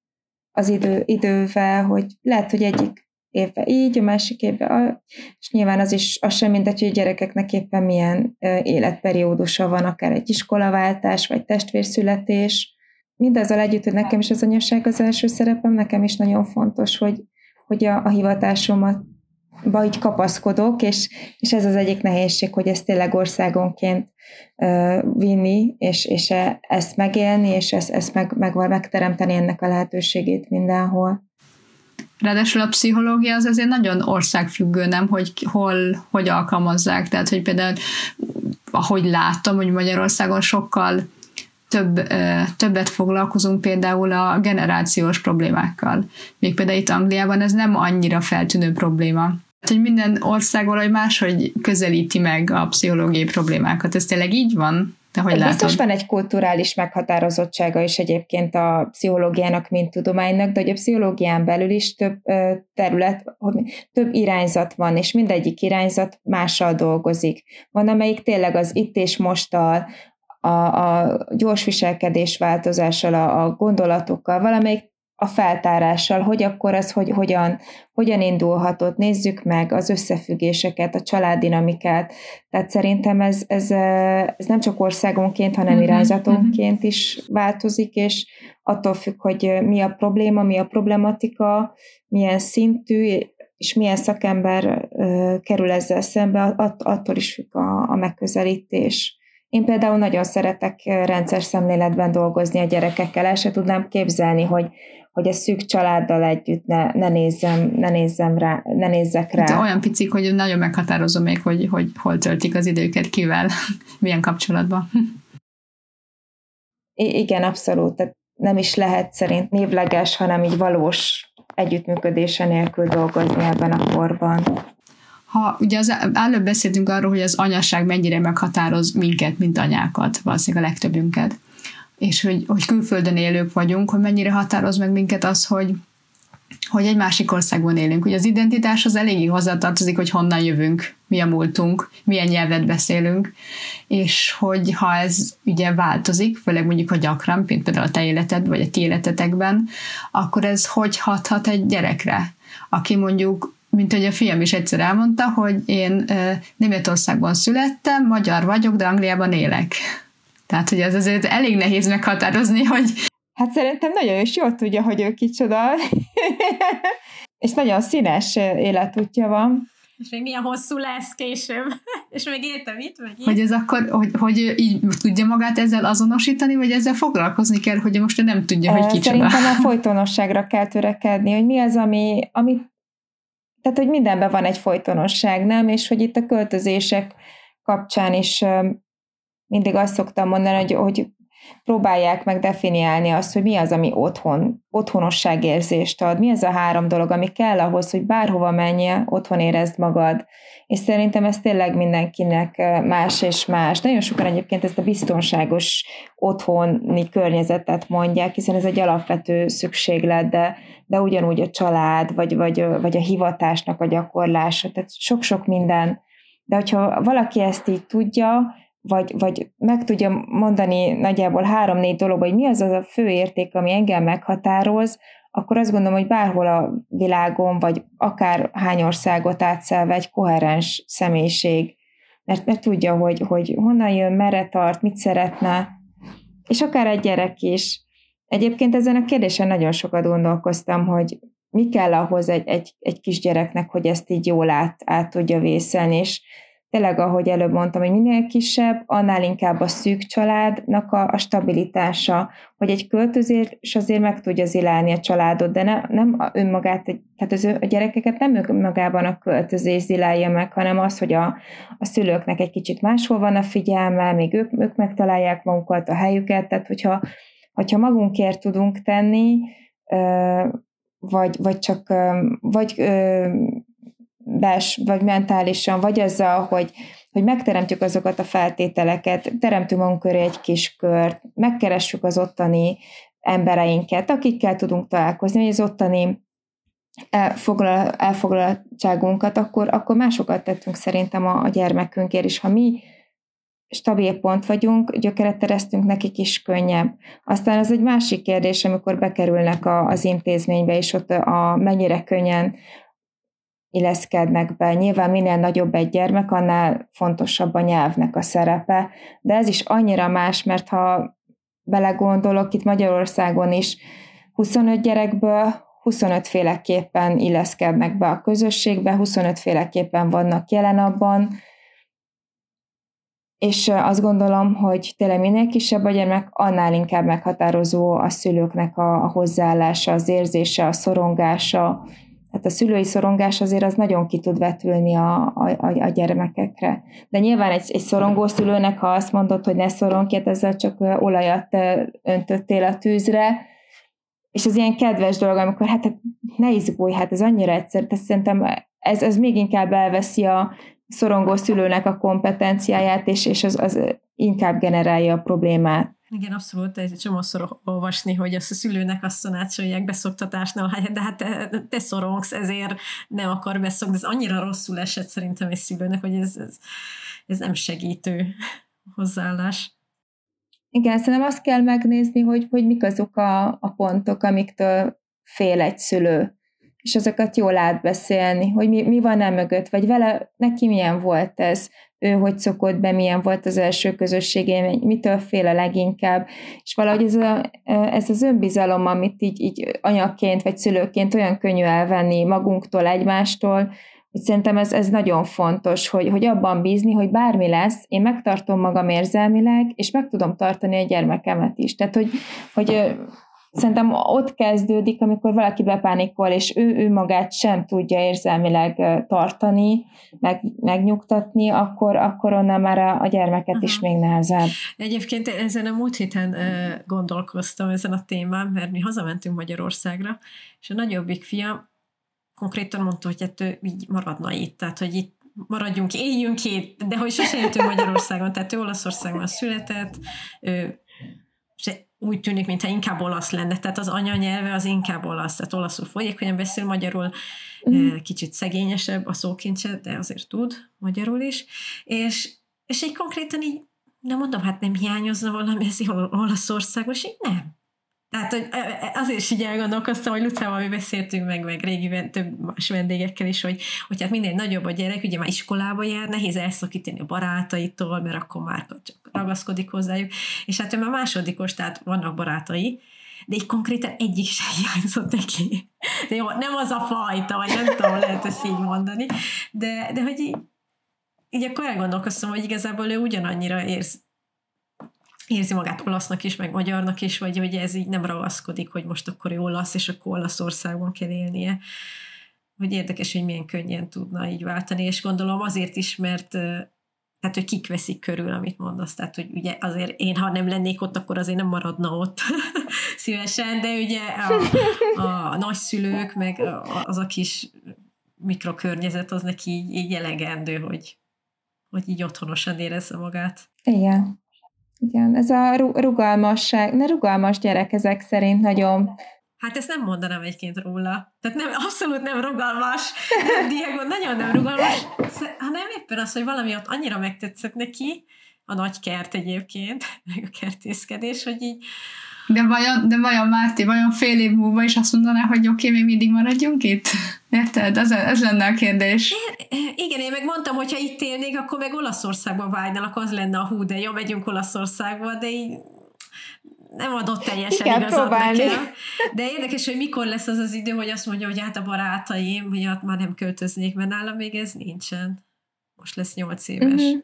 az idő, idővel, hogy lehet, hogy egyik évben így, a másik évben, a, és nyilván az is az sem mindegy, hogy a gyerekeknek éppen milyen életperiódusa van, akár egy iskolaváltás, vagy testvérszületés. Mindezzel együtt, hogy nekem is az anyaság az első szerepem, nekem is nagyon fontos, hogy, hogy a, a hivatásomat ba így kapaszkodok, és, és ez az egyik nehézség, hogy ezt tényleg országonként uh, vinni, és, és e, ezt megélni, és ezt, ezt meg, meg megteremteni ennek a lehetőségét mindenhol. Ráadásul a pszichológia az azért nagyon országfüggő, nem, hogy hol, hogy alkalmazzák. Tehát, hogy például, ahogy látom, hogy Magyarországon sokkal több, többet foglalkozunk például a generációs problémákkal. Még például itt Angliában ez nem annyira feltűnő probléma. Hogy minden ország valahogy máshogy közelíti meg a pszichológiai problémákat. Ez tényleg így van? Te hogy Biztos látod? van egy kulturális meghatározottsága is egyébként a pszichológiának, mint tudománynak, de hogy a pszichológián belül is több terület, több irányzat van, és mindegyik irányzat mással dolgozik. Van, amelyik tényleg az itt és mosttal, a, a gyors viselkedés változással, a, a gondolatokkal, valamelyik a feltárással, hogy akkor az hogy, hogyan, hogyan indulhatott, nézzük meg az összefüggéseket, a családdinamikát. Tehát szerintem ez, ez, ez nem csak országonként, hanem uh-huh, irányzatonként uh-huh. is változik, és attól függ, hogy mi a probléma, mi a problematika, milyen szintű, és milyen szakember kerül ezzel szembe, att, attól is függ a, a megközelítés. Én például nagyon szeretek rendszer szemléletben dolgozni a gyerekekkel, el se tudnám képzelni, hogy hogy a szűk családdal együtt ne, ne, nézzem, ne nézzem rá, ne nézzek rá. Hát olyan picik, hogy nagyon meghatározom még, hogy, hogy hol töltik az időket, kivel, (laughs) milyen kapcsolatban. I- igen, abszolút. Tehát nem is lehet szerint névleges, hanem így valós együttműködése nélkül dolgozni ebben a korban. Ha ugye az előbb beszéltünk arról, hogy az anyaság mennyire meghatároz minket, mint anyákat, valószínűleg a legtöbbünket és hogy, hogy külföldön élők vagyunk, hogy mennyire határoz meg minket az, hogy, hogy egy másik országban élünk. Ugye az identitás az eléggé hozzátartozik, hogy honnan jövünk, mi a múltunk, milyen nyelvet beszélünk, és hogy ha ez ugye változik, főleg mondjuk a gyakran, mint például a te életed, vagy a ti életetekben, akkor ez hogy hathat egy gyerekre, aki mondjuk mint hogy a fiam is egyszer elmondta, hogy én Németországban születtem, magyar vagyok, de Angliában élek tehát, hogy ez azért elég nehéz meghatározni, hogy... Hát szerintem nagyon is jól tudja, hogy ő kicsoda, (laughs) és nagyon színes életútja van. és még milyen hosszú lesz később, (laughs) és még értem itt, meg itt. Hogy ez akkor, hogy, hogy így tudja magát ezzel azonosítani, vagy ezzel foglalkozni kell, hogy most nem tudja, hogy kicsoda. Szerintem a (laughs) folytonosságra kell törekedni, hogy mi az, ami, ami tehát, hogy mindenben van egy folytonosság, nem? És hogy itt a költözések kapcsán is mindig azt szoktam mondani, hogy, hogy próbálják meg definiálni azt, hogy mi az, ami otthon, otthonosságérzést ad, mi az a három dolog, ami kell ahhoz, hogy bárhova menjél, otthon érezd magad. És szerintem ez tényleg mindenkinek más és más. Nagyon sokan egyébként ezt a biztonságos otthoni környezetet mondják, hiszen ez egy alapvető szükséglet, de, de ugyanúgy a család, vagy, vagy, vagy a hivatásnak a gyakorlása, tehát sok-sok minden. De hogyha valaki ezt így tudja, vagy, vagy meg tudja mondani nagyjából három-négy dolog, hogy mi az az a fő érték, ami engem meghatároz, akkor azt gondolom, hogy bárhol a világon, vagy akár hány országot átszelve egy koherens személyiség, mert, mert tudja, hogy, hogy honnan jön, merre tart, mit szeretne, és akár egy gyerek is. Egyébként ezen a kérdésen nagyon sokat gondolkoztam, hogy mi kell ahhoz egy, egy, egy kisgyereknek, hogy ezt így jól át, át tudja vészelni, és tényleg, ahogy előbb mondtam, hogy minél kisebb, annál inkább a szűk családnak a, a stabilitása, hogy egy költözés azért meg tudja zilálni a családot, de ne, nem a önmagát, tehát az, a gyerekeket nem önmagában a költözés zilálja meg, hanem az, hogy a, a szülőknek egy kicsit máshol van a figyelme, még ők, ők megtalálják magukat, a helyüket, tehát hogyha, hogyha magunkért tudunk tenni, vagy, vagy csak vagy bels, vagy mentálisan, vagy azzal, hogy, hogy megteremtjük azokat a feltételeket, teremtünk magunk köré egy kis kört, megkeressük az embereinket, akikkel tudunk találkozni, hogy az ottani elfoglal, elfoglaltságunkat, akkor, akkor másokat tettünk szerintem a, a gyermekünkért is. Ha mi stabil pont vagyunk, gyökeret teresztünk, nekik is könnyebb. Aztán az egy másik kérdés, amikor bekerülnek a, az intézménybe, és ott a, mennyire könnyen illeszkednek be. Nyilván minél nagyobb egy gyermek, annál fontosabb a nyelvnek a szerepe, de ez is annyira más, mert ha belegondolok, itt Magyarországon is 25 gyerekből 25 féleképpen illeszkednek be a közösségbe, 25 féleképpen vannak jelen abban, és azt gondolom, hogy tényleg minél kisebb a gyermek, annál inkább meghatározó a szülőknek a, hozzáállása, az érzése, a szorongása, tehát a szülői szorongás azért az nagyon ki tud vetülni a, a, a gyermekekre. De nyilván egy, egy szorongó szülőnek, ha azt mondod, hogy ne szorongj, hát ezzel csak olajat öntöttél a tűzre, és az ilyen kedves dolog, amikor hát, hát ne izgulj, hát ez annyira egyszerű, tehát szerintem ez, ez még inkább elveszi a szorongó szülőnek a kompetenciáját, és, és az, az inkább generálja a problémát. Igen, abszolút, egy csomószor olvasni, hogy azt a szülőnek azt tanácsolják beszoktatásnál, hát, de hát te, te szorongsz, ezért nem akar beszokni. Ez annyira rosszul esett szerintem egy szülőnek, hogy ez, ez, ez nem segítő hozzáállás. Igen, szerintem azt kell megnézni, hogy, hogy mik azok a, a pontok, amiktől fél egy szülő, és azokat jól átbeszélni, hogy mi, mi van e mögött, vagy vele, neki milyen volt ez, ő hogy szokott be, milyen volt az első közösségén, mitől fél a leginkább, és valahogy ez, a, ez az önbizalom, amit így, így anyaként vagy szülőként olyan könnyű elvenni magunktól, egymástól, hogy szerintem ez, ez nagyon fontos, hogy, hogy abban bízni, hogy bármi lesz, én megtartom magam érzelmileg, és meg tudom tartani a gyermekemet is. Tehát, hogy, hogy szerintem ott kezdődik, amikor valaki bepánikol, és ő, ő magát sem tudja érzelmileg tartani, meg, megnyugtatni, akkor, akkor onnan már a, a gyermeket uh-huh. is még nehezebb. Egyébként ezen a múlt héten gondolkoztam ezen a témán, mert mi hazamentünk Magyarországra, és a nagyobbik fia konkrétan mondta, hogy hát ő így maradna itt, tehát hogy itt maradjunk, éljünk itt, de hogy sosem éltünk Magyarországon, tehát ő Olaszországban született, ő úgy tűnik, mintha inkább olasz lenne, tehát az anyanyelve az inkább olasz, tehát olaszul folyékonyan beszél, magyarul mm. kicsit szegényesebb a szókincse, de azért tud magyarul is, és, és így konkrétan így, nem mondom, hát nem hiányozna valami ez Olaszországban, és így nem. Tehát hogy azért is így elgondolkoztam, hogy Lucával mi beszéltünk meg, meg régi több más vendégekkel is, hogy, hogy hát minél nagyobb a gyerek, ugye már iskolába jár, nehéz elszakítani a barátaitól, mert akkor már csak ragaszkodik hozzájuk, és hát ő már másodikos, tehát vannak barátai, de így konkrétan egyik sem hiányzott neki. De jó, nem az a fajta, vagy nem tudom, lehet ezt így mondani, de, de hogy így, így akkor elgondolkoztam, hogy igazából ő ugyanannyira érz, érzi magát olasznak is, meg magyarnak is, vagy hogy ez így nem ragaszkodik, hogy most akkor ő olasz, és akkor Olaszországban kell élnie. Hogy érdekes, hogy milyen könnyen tudna így váltani, és gondolom azért is, mert tehát, hogy kik veszik körül, amit mondasz. Tehát, hogy ugye azért én, ha nem lennék ott, akkor azért nem maradna ott (laughs) szívesen, de ugye a, a nagyszülők, meg az a kis mikrokörnyezet, az neki így, így elegendő, hogy, hogy így otthonosan érezze magát. Igen. Igen, ez a rugalmasság, ne rugalmas gyerek ezek szerint nagyon Hát ezt nem mondanám egyébként róla. Tehát nem, abszolút nem rugalmas. Nem, Diego nagyon nem rugalmas, hanem éppen az, hogy valami ott annyira megtetszett neki, a nagy kert egyébként, meg a kertészkedés, hogy így de vajon, de vajon Márti, vajon fél év múlva is azt mondaná, hogy oké, okay, még mindig maradjunk itt? Érted? Ez, ez lenne a kérdés. Igen, én meg mondtam, hogy ha itt élnék, akkor meg Olaszországba vágynálak, az lenne a hú, de jó, megyünk Olaszországba, de így nem adott teljesen Igen, igazat próbálni. nekem. De érdekes, hogy mikor lesz az az idő, hogy azt mondja, hogy hát a barátaim miatt már nem költöznék, mert nálam még ez nincsen. Most lesz nyolc éves. Uh-huh.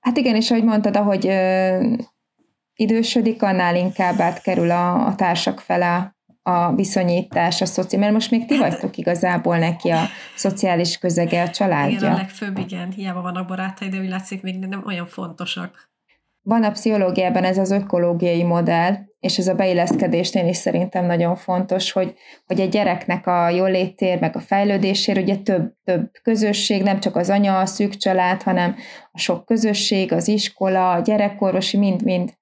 Hát igen, és ahogy mondtad, ahogy idősödik, annál inkább átkerül a, a társak fele a viszonyítás, a szoci, mert most még ti hát- vagytok igazából neki a szociális közege, a családja. Igen, a legfőbb, igen, hiába vannak barátai, de úgy látszik, még nem olyan fontosak. Van a pszichológiában ez az ökológiai modell, és ez a beilleszkedésnél is szerintem nagyon fontos, hogy, hogy egy gyereknek a jóléttér, meg a fejlődésért ugye több, több közösség, nem csak az anya, a szűk család, hanem a sok közösség, az iskola, a gyerekorvosi, mind-mind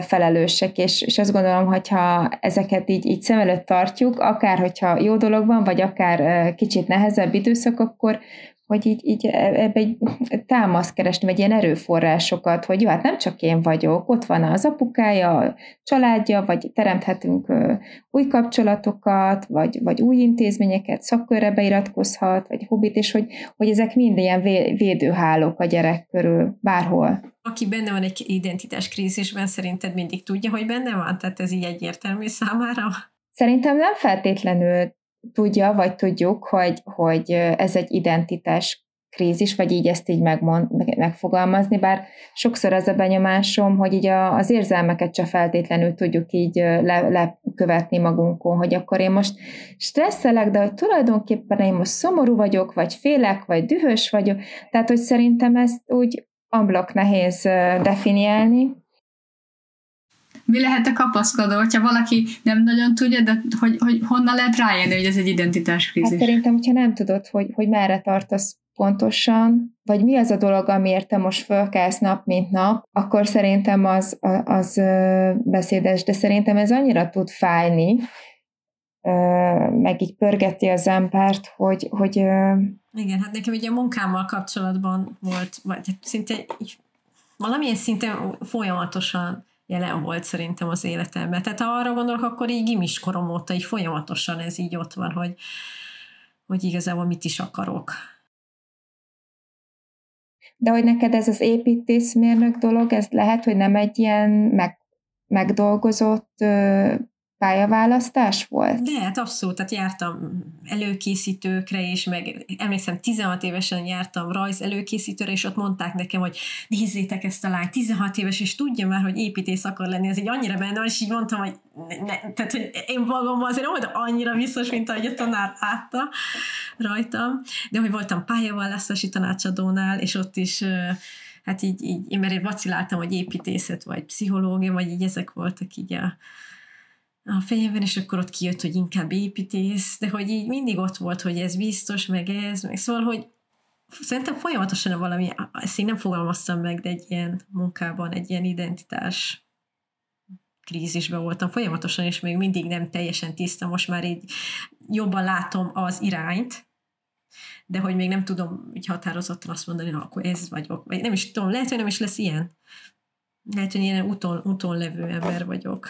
felelősek, és, és azt gondolom, hogyha ezeket így, így szem előtt tartjuk, akár hogyha jó dolog van, vagy akár kicsit nehezebb időszak, akkor, hogy így, így e, ebbe egy támaszt keresni, vagy ilyen erőforrásokat, hogy jó, hát nem csak én vagyok, ott van az apukája, a családja, vagy teremthetünk új kapcsolatokat, vagy, vagy új intézményeket, szakkörre beiratkozhat, vagy hobbit, és hogy, hogy ezek mind ilyen védőhálók a gyerek körül, bárhol. Aki benne van egy identitás krízisben, szerinted mindig tudja, hogy benne van? Tehát ez így egyértelmű számára? Szerintem nem feltétlenül tudja, vagy tudjuk, hogy, hogy ez egy identitás krízis, vagy így ezt így megmond, megfogalmazni, bár sokszor az a benyomásom, hogy így a, az érzelmeket csak feltétlenül tudjuk így le, lekövetni magunkon, hogy akkor én most stresszelek, de hogy tulajdonképpen én most szomorú vagyok, vagy félek, vagy dühös vagyok, tehát hogy szerintem ezt úgy ablak nehéz definiálni, mi lehet a kapaszkodó, hogyha valaki nem nagyon tudja, de hogy, hogy honnan lehet rájönni, hogy ez egy identitáskrízis? Hát szerintem, hogyha nem tudod, hogy, hogy merre tartasz pontosan, vagy mi az a dolog, amiért te most fölkelsz nap, mint nap, akkor szerintem az, az beszédes, de szerintem ez annyira tud fájni, meg így pörgeti az embert, hogy, hogy igen, hát nekem ugye a munkámmal kapcsolatban volt, vagy szinte valamilyen szinten folyamatosan jelen volt szerintem az életemben. Tehát ha arra gondolok, akkor így gimis korom óta így folyamatosan ez így ott van, hogy, hogy igazából mit is akarok. De hogy neked ez az építészmérnök dolog, ez lehet, hogy nem egy ilyen meg, megdolgozott pályaválasztás volt? De, hát abszolút, tehát jártam előkészítőkre is, meg emlékszem 16 évesen jártam rajz előkészítőre, és ott mondták nekem, hogy nézzétek ezt a lányt, 16 éves, és tudja már, hogy építész akar lenni, ez így annyira benne van, és így mondtam, hogy ne, tehát, hogy én magamban azért nem annyira biztos, mint ahogy a tanár látta rajtam, de hogy voltam pályaválasztási tanácsadónál, és ott is hát így, így én mert vaciláltam, hogy építészet, vagy pszichológia, vagy így ezek voltak így a, a fejemben, és akkor ott kijött, hogy inkább építész, de hogy így mindig ott volt, hogy ez biztos, meg ez, meg szóval, hogy szerintem folyamatosan valami, ezt én nem fogalmaztam meg, de egy ilyen munkában, egy ilyen identitás krízisben voltam folyamatosan, és még mindig nem teljesen tiszta, most már így jobban látom az irányt, de hogy még nem tudom így határozottan azt mondani, na akkor ez vagyok, vagy nem is tudom, lehet, hogy nem is lesz ilyen. Lehet, hogy ilyen úton, úton levő ember vagyok.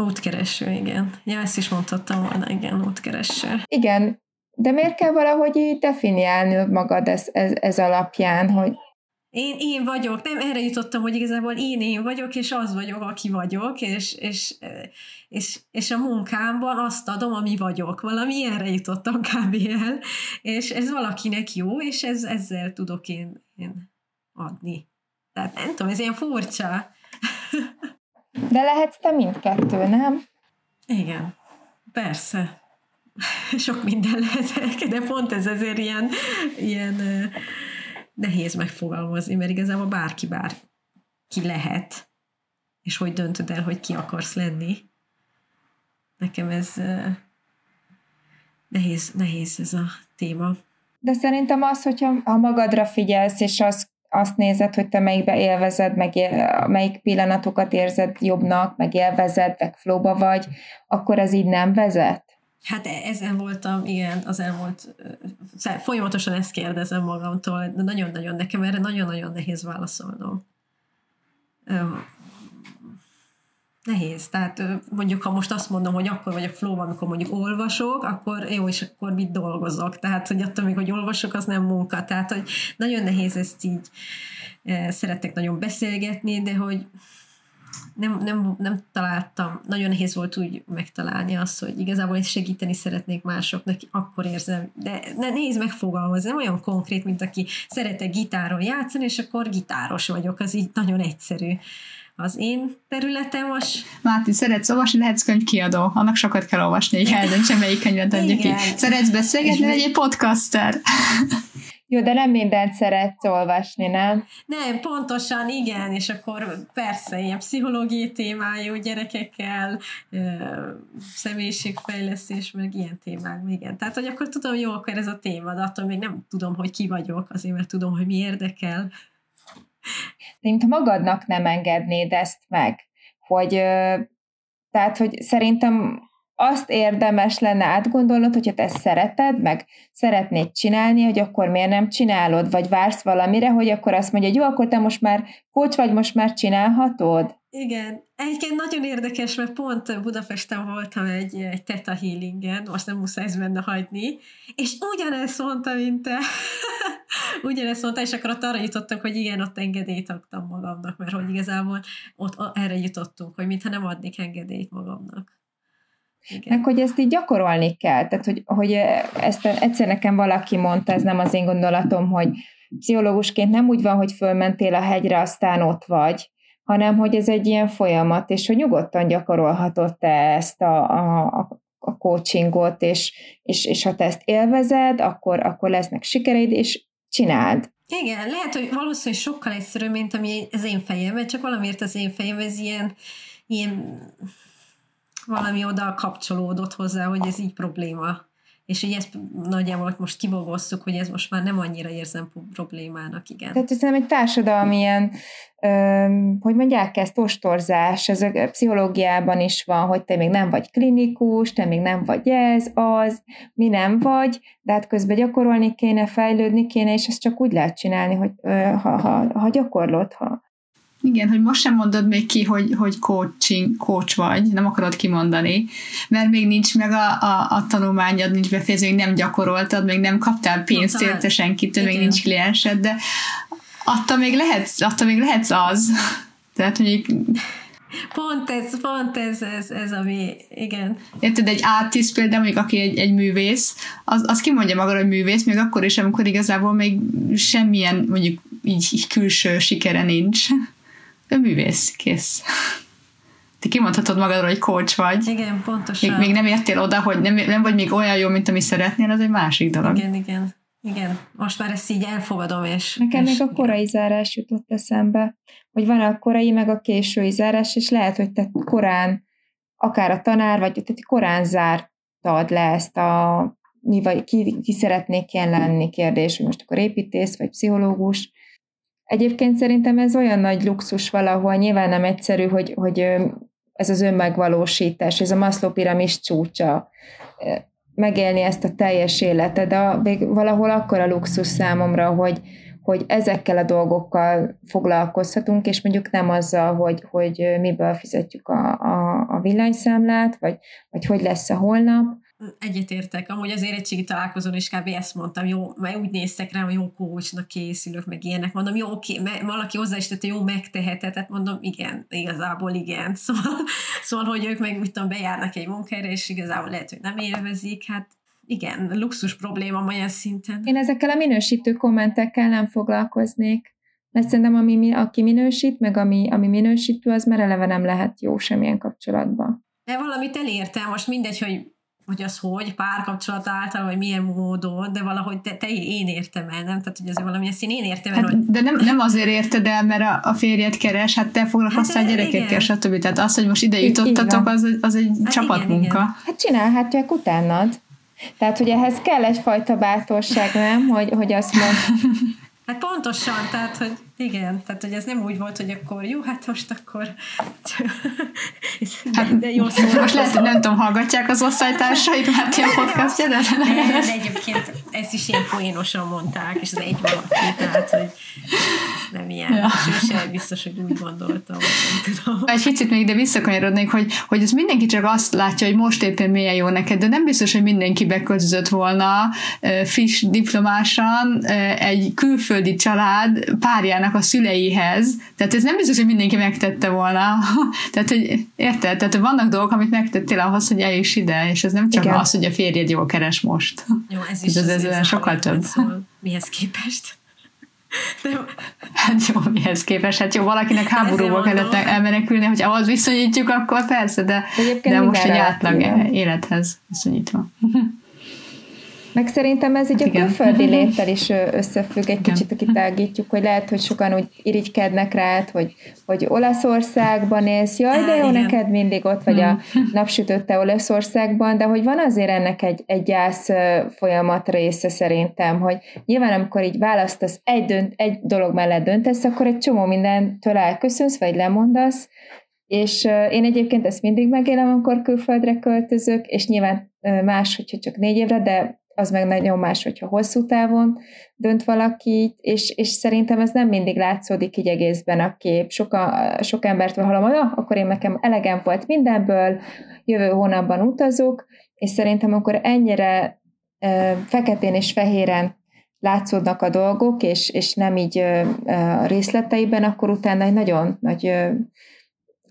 Útkereső, igen. Ja, ezt is mondhattam volna, igen, útkereső. Igen, de miért kell valahogy így definiálni magad ez, ez, ez alapján, hogy... én, én vagyok, nem erre jutottam, hogy igazából én én vagyok, és az vagyok, aki vagyok, és, és, és, és a munkámban azt adom, ami vagyok. Valami ilyenre jutottam kb. el, és ez valakinek jó, és ez, ezzel tudok én, én adni. Tehát nem tudom, ez ilyen furcsa. De lehetsz te mindkettő, nem? Igen, persze. Sok minden lehet, de pont ez azért ilyen, ilyen nehéz megfogalmazni, mert igazából bárki bár ki lehet, és hogy döntöd el, hogy ki akarsz lenni. Nekem ez nehéz, nehéz ez a téma. De szerintem az, hogyha ha magadra figyelsz, és az, azt nézed, hogy te melyikbe élvezed, meg melyik pillanatokat érzed jobbnak, meg élvezed, meg flóba vagy, akkor ez így nem vezet? Hát e- ezen voltam, igen, az elmúlt, folyamatosan ezt kérdezem magamtól, de nagyon-nagyon nekem erre nagyon-nagyon nehéz válaszolnom. Nehéz. Tehát mondjuk, ha most azt mondom, hogy akkor vagyok flow amikor mondjuk olvasok, akkor jó, és akkor mit dolgozok. Tehát, hogy attól még, hogy olvasok, az nem munka. Tehát, hogy nagyon nehéz ezt így, szeretek nagyon beszélgetni, de hogy nem, nem, nem találtam, nagyon nehéz volt úgy megtalálni azt, hogy igazából én segíteni szeretnék másoknak, akkor érzem, de ne, nehéz megfogalmazni, nem olyan konkrét, mint aki szeretek gitáron játszani, és akkor gitáros vagyok, az így nagyon egyszerű. Az én területem most... Máté, szeretsz olvasni, lehetsz könyvkiadó. Annak sokat kell olvasni, hogy eldöntse, melyik könyvet adja ki. Szeretsz beszélgetni, egy egy podcaster. Jó, de nem mindent szeretsz olvasni, nem? Nem, pontosan, igen, és akkor persze ilyen pszichológiai témájú gyerekekkel, személyiségfejlesztés, meg ilyen témák, igen. Tehát, hogy akkor tudom, jó, akkor ez a téma, de attól még nem tudom, hogy ki vagyok, azért mert tudom, hogy mi érdekel. Mint magadnak nem engednéd ezt meg, hogy tehát, hogy szerintem azt érdemes lenne átgondolnod, hogyha te szereted, meg szeretnéd csinálni, hogy akkor miért nem csinálod, vagy vársz valamire, hogy akkor azt mondja, hogy jó, akkor te most már kocs vagy, most már csinálhatod? Igen. Egyébként nagyon érdekes, mert pont Budapesten voltam egy, egy Teta Healingen, most nem muszáj benne hagyni, és ugyanezt mondta, mint te. (laughs) ugyanezt mondta, és akkor ott arra jutottak, hogy igen, ott engedélyt adtam magamnak, mert hogy igazából ott erre jutottunk, hogy mintha nem adnék engedélyt magamnak. Igen. Meg hogy ezt így gyakorolni kell, tehát hogy, hogy ezt egyszer nekem valaki mondta, ez nem az én gondolatom, hogy pszichológusként nem úgy van, hogy fölmentél a hegyre, aztán ott vagy, hanem hogy ez egy ilyen folyamat, és hogy nyugodtan gyakorolhatod te ezt a, a, a coachingot, és, és, és ha te ezt élvezed, akkor, akkor lesznek sikereid, és csináld. Igen, lehet, hogy valószínűleg sokkal egyszerűbb, mint ami az én fejemben, csak valamiért az én fejem ez ilyen, ilyen valami oda kapcsolódott hozzá, hogy ez így probléma. És hogy ezt nagyjából most kibogosszuk, hogy ez most már nem annyira érzem problémának, igen. Tehát nem egy társadalmi ilyen, hogy mondják ezt, ostorzás, ez a pszichológiában is van, hogy te még nem vagy klinikus, te még nem vagy ez, az, mi nem vagy, de hát közben gyakorolni kéne, fejlődni kéne, és ezt csak úgy lehet csinálni, hogy ha, ha, ha gyakorlod, ha, igen, hogy most sem mondod még ki, hogy, hogy coaching, coach vagy, nem akarod kimondani, mert még nincs meg a, a, a tanulmányod, nincs befejező, még nem gyakoroltad, még nem kaptál pénzt érte senkitől, még nincs kliensed, de attól még lehetsz, attól még lehetsz az. (laughs) Tehát mondjuk Pont ez, pont ez, ez, ez ami, igen. Érted, egy artist például, mondjuk aki egy, egy művész, az, az kimondja maga, hogy művész, még akkor is, amikor igazából még semmilyen mondjuk így, így külső sikere nincs. Ő művész, kész. Te kimondhatod magadról, hogy coach vagy. Igen, pontosan. Még, még nem értél oda, hogy nem, nem vagy még olyan jó, mint ami szeretnél, az egy másik dolog. Igen, igen. Igen, most már ezt így elfogadom, és... Nekem és, még a korai zárás jutott eszembe, hogy van a korai, meg a késői zárás, és lehet, hogy te korán, akár a tanár, vagy te korán zártad le ezt a mi vagy, ki, ki szeretnék ilyen lenni kérdés, hogy most akkor építész, vagy pszichológus, Egyébként szerintem ez olyan nagy luxus valahol, nyilván nem egyszerű, hogy, hogy ez az önmegvalósítás, ez a Maslow piramis csúcsa, megélni ezt a teljes életet, de valahol akkor a luxus számomra, hogy, hogy ezekkel a dolgokkal foglalkozhatunk, és mondjuk nem azzal, hogy, hogy miből fizetjük a, a, a villanyszámlát, vagy, vagy hogy lesz a holnap, Egyetértek, amúgy az érettségi találkozón is kb. ezt mondtam, jó, mert úgy néztek rám, hogy jó kócsnak készülök, meg ilyenek, mondom, jó, oké, me, valaki hozzá is tette, jó, megteheted, tehát mondom, igen, igazából igen, (laughs) szóval, szóval hogy ők meg, mit tudom, bejárnak egy munkára, és igazából lehet, hogy nem élvezik, hát igen, luxus probléma olyan szinten. Én ezekkel a minősítő kommentekkel nem foglalkoznék, mert szerintem ami, aki minősít, meg ami, ami minősítő, az már eleve nem lehet jó semmilyen kapcsolatban. De valamit elértem, most mindegy, hogy hogy az hogy, párkapcsolat által, vagy milyen módon, de valahogy te, te én értem el, nem? Tehát, hogy azért valami ezt én értem el, hát, hogy... De nem, nem azért érted el, mert a, a férjed keres, hát te foglalkoztál hát, gyerekekkel, stb. Tehát az, hogy most ide jutottatok, az, az egy hát csapatmunka. Igen, igen. Hát csinálhatják utánad. Tehát, hogy ehhez kell egyfajta bátorság, nem? Hogy, hogy azt mond... Hát pontosan, tehát, hogy igen, tehát hogy ez nem úgy volt, hogy akkor jó, hát most akkor (laughs) de, de jó szó. Most lehet, hogy nem tudom, hallgatják az osztálytársaid, mert ilyen podcastja, de... De, (laughs) de egyébként ezt is ilyen poénosan mondták, és az egy valaki, tehát, hogy nem ilyen. Ja. Sem biztos, hogy úgy gondoltam, nem tudom. Egy picit még ide visszakanyarodnék, hogy, hogy ez mindenki csak azt látja, hogy most éppen milyen jó neked, de nem biztos, hogy mindenki beköltözött volna friss diplomásan egy külföldi család párjának a szüleihez, tehát ez nem biztos, hogy mindenki megtette volna. (laughs) tehát, hogy érted? Tehát vannak dolgok, amit megtettél ahhoz, hogy eljuss ide, és ez nem csak Igen. az, hogy a férjed jól keres most. Jó, ez is ez, ez, ez sokkal több. Szóval mihez képest? (laughs) Nem. Hát jó, mihez képest? Hát jó, valakinek háborúba kellett elmenekülni, hogy ahhoz viszonyítjuk, akkor persze, de, de most egy átlag élethez viszonyítva. (laughs) Meg szerintem ez így a külföldi léttel is összefügg, egy Igen. kicsit kitágítjuk, hogy lehet, hogy sokan úgy irigykednek rá, hogy, hogy Olaszországban élsz, jaj, de jó, Igen. neked mindig ott vagy a hmm. (laughs) napsütötte Olaszországban, de hogy van azért ennek egy, egy gyász folyamat része szerintem, hogy nyilván amikor így választasz, egy, dönt, egy dolog mellett döntesz, akkor egy csomó mindentől elköszönsz, vagy lemondasz, és én egyébként ezt mindig megélem, amikor külföldre költözök, és nyilván más, hogyha csak négy évre, de az meg nagyon más, hogyha hosszú távon dönt valaki, és, és szerintem ez nem mindig látszódik így egészben a kép. Soka, sok embert hallom, hogy ah, akkor én nekem elegem volt mindenből, jövő hónapban utazok, és szerintem akkor ennyire e, feketén és fehéren látszódnak a dolgok, és, és nem így e, részleteiben, akkor utána egy nagyon nagy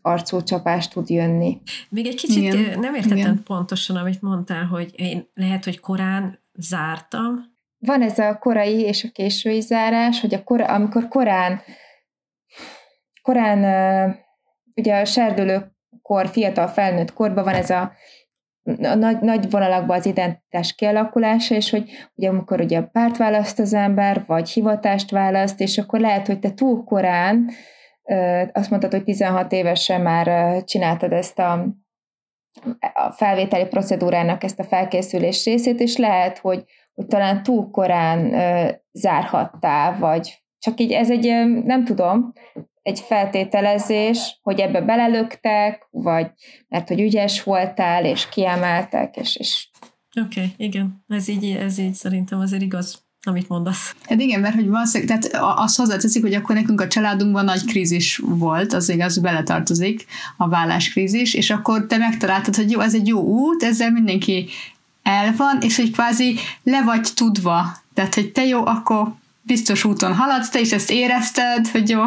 arcúcsapás tud jönni. Még egy kicsit Igen. nem értettem Igen. pontosan, amit mondtál, hogy én lehet, hogy korán zártam. Van ez a korai és a késői zárás, hogy a kora, amikor korán korán ugye a serdülőkor, fiatal felnőtt korban van ez a a nagy, nagy vonalakban az identitás kialakulása, és hogy ugye amikor ugye párt választ az ember, vagy hivatást választ, és akkor lehet, hogy te túl korán azt mondtad, hogy 16 évesen már csináltad ezt a, a felvételi procedúrának ezt a felkészülés részét, és lehet, hogy, hogy talán túl korán zárhattál, vagy csak így ez egy, nem tudom, egy feltételezés, hogy ebbe belelöktek, vagy mert hogy ügyes voltál, és kiemeltek, és... és... Oké, okay, igen, ez így, ez így szerintem azért igaz amit mondasz. Hát igen, mert hogy valószínűleg, tehát azt hozzáteszik, hogy akkor nekünk a családunkban nagy krízis volt, az igaz, beletartozik a válláskrízis, és akkor te megtaláltad, hogy jó, ez egy jó út, ezzel mindenki el van, és hogy kvázi le vagy tudva. Tehát, hogy te jó, akkor biztos úton haladsz, te is ezt érezted, hogy jó.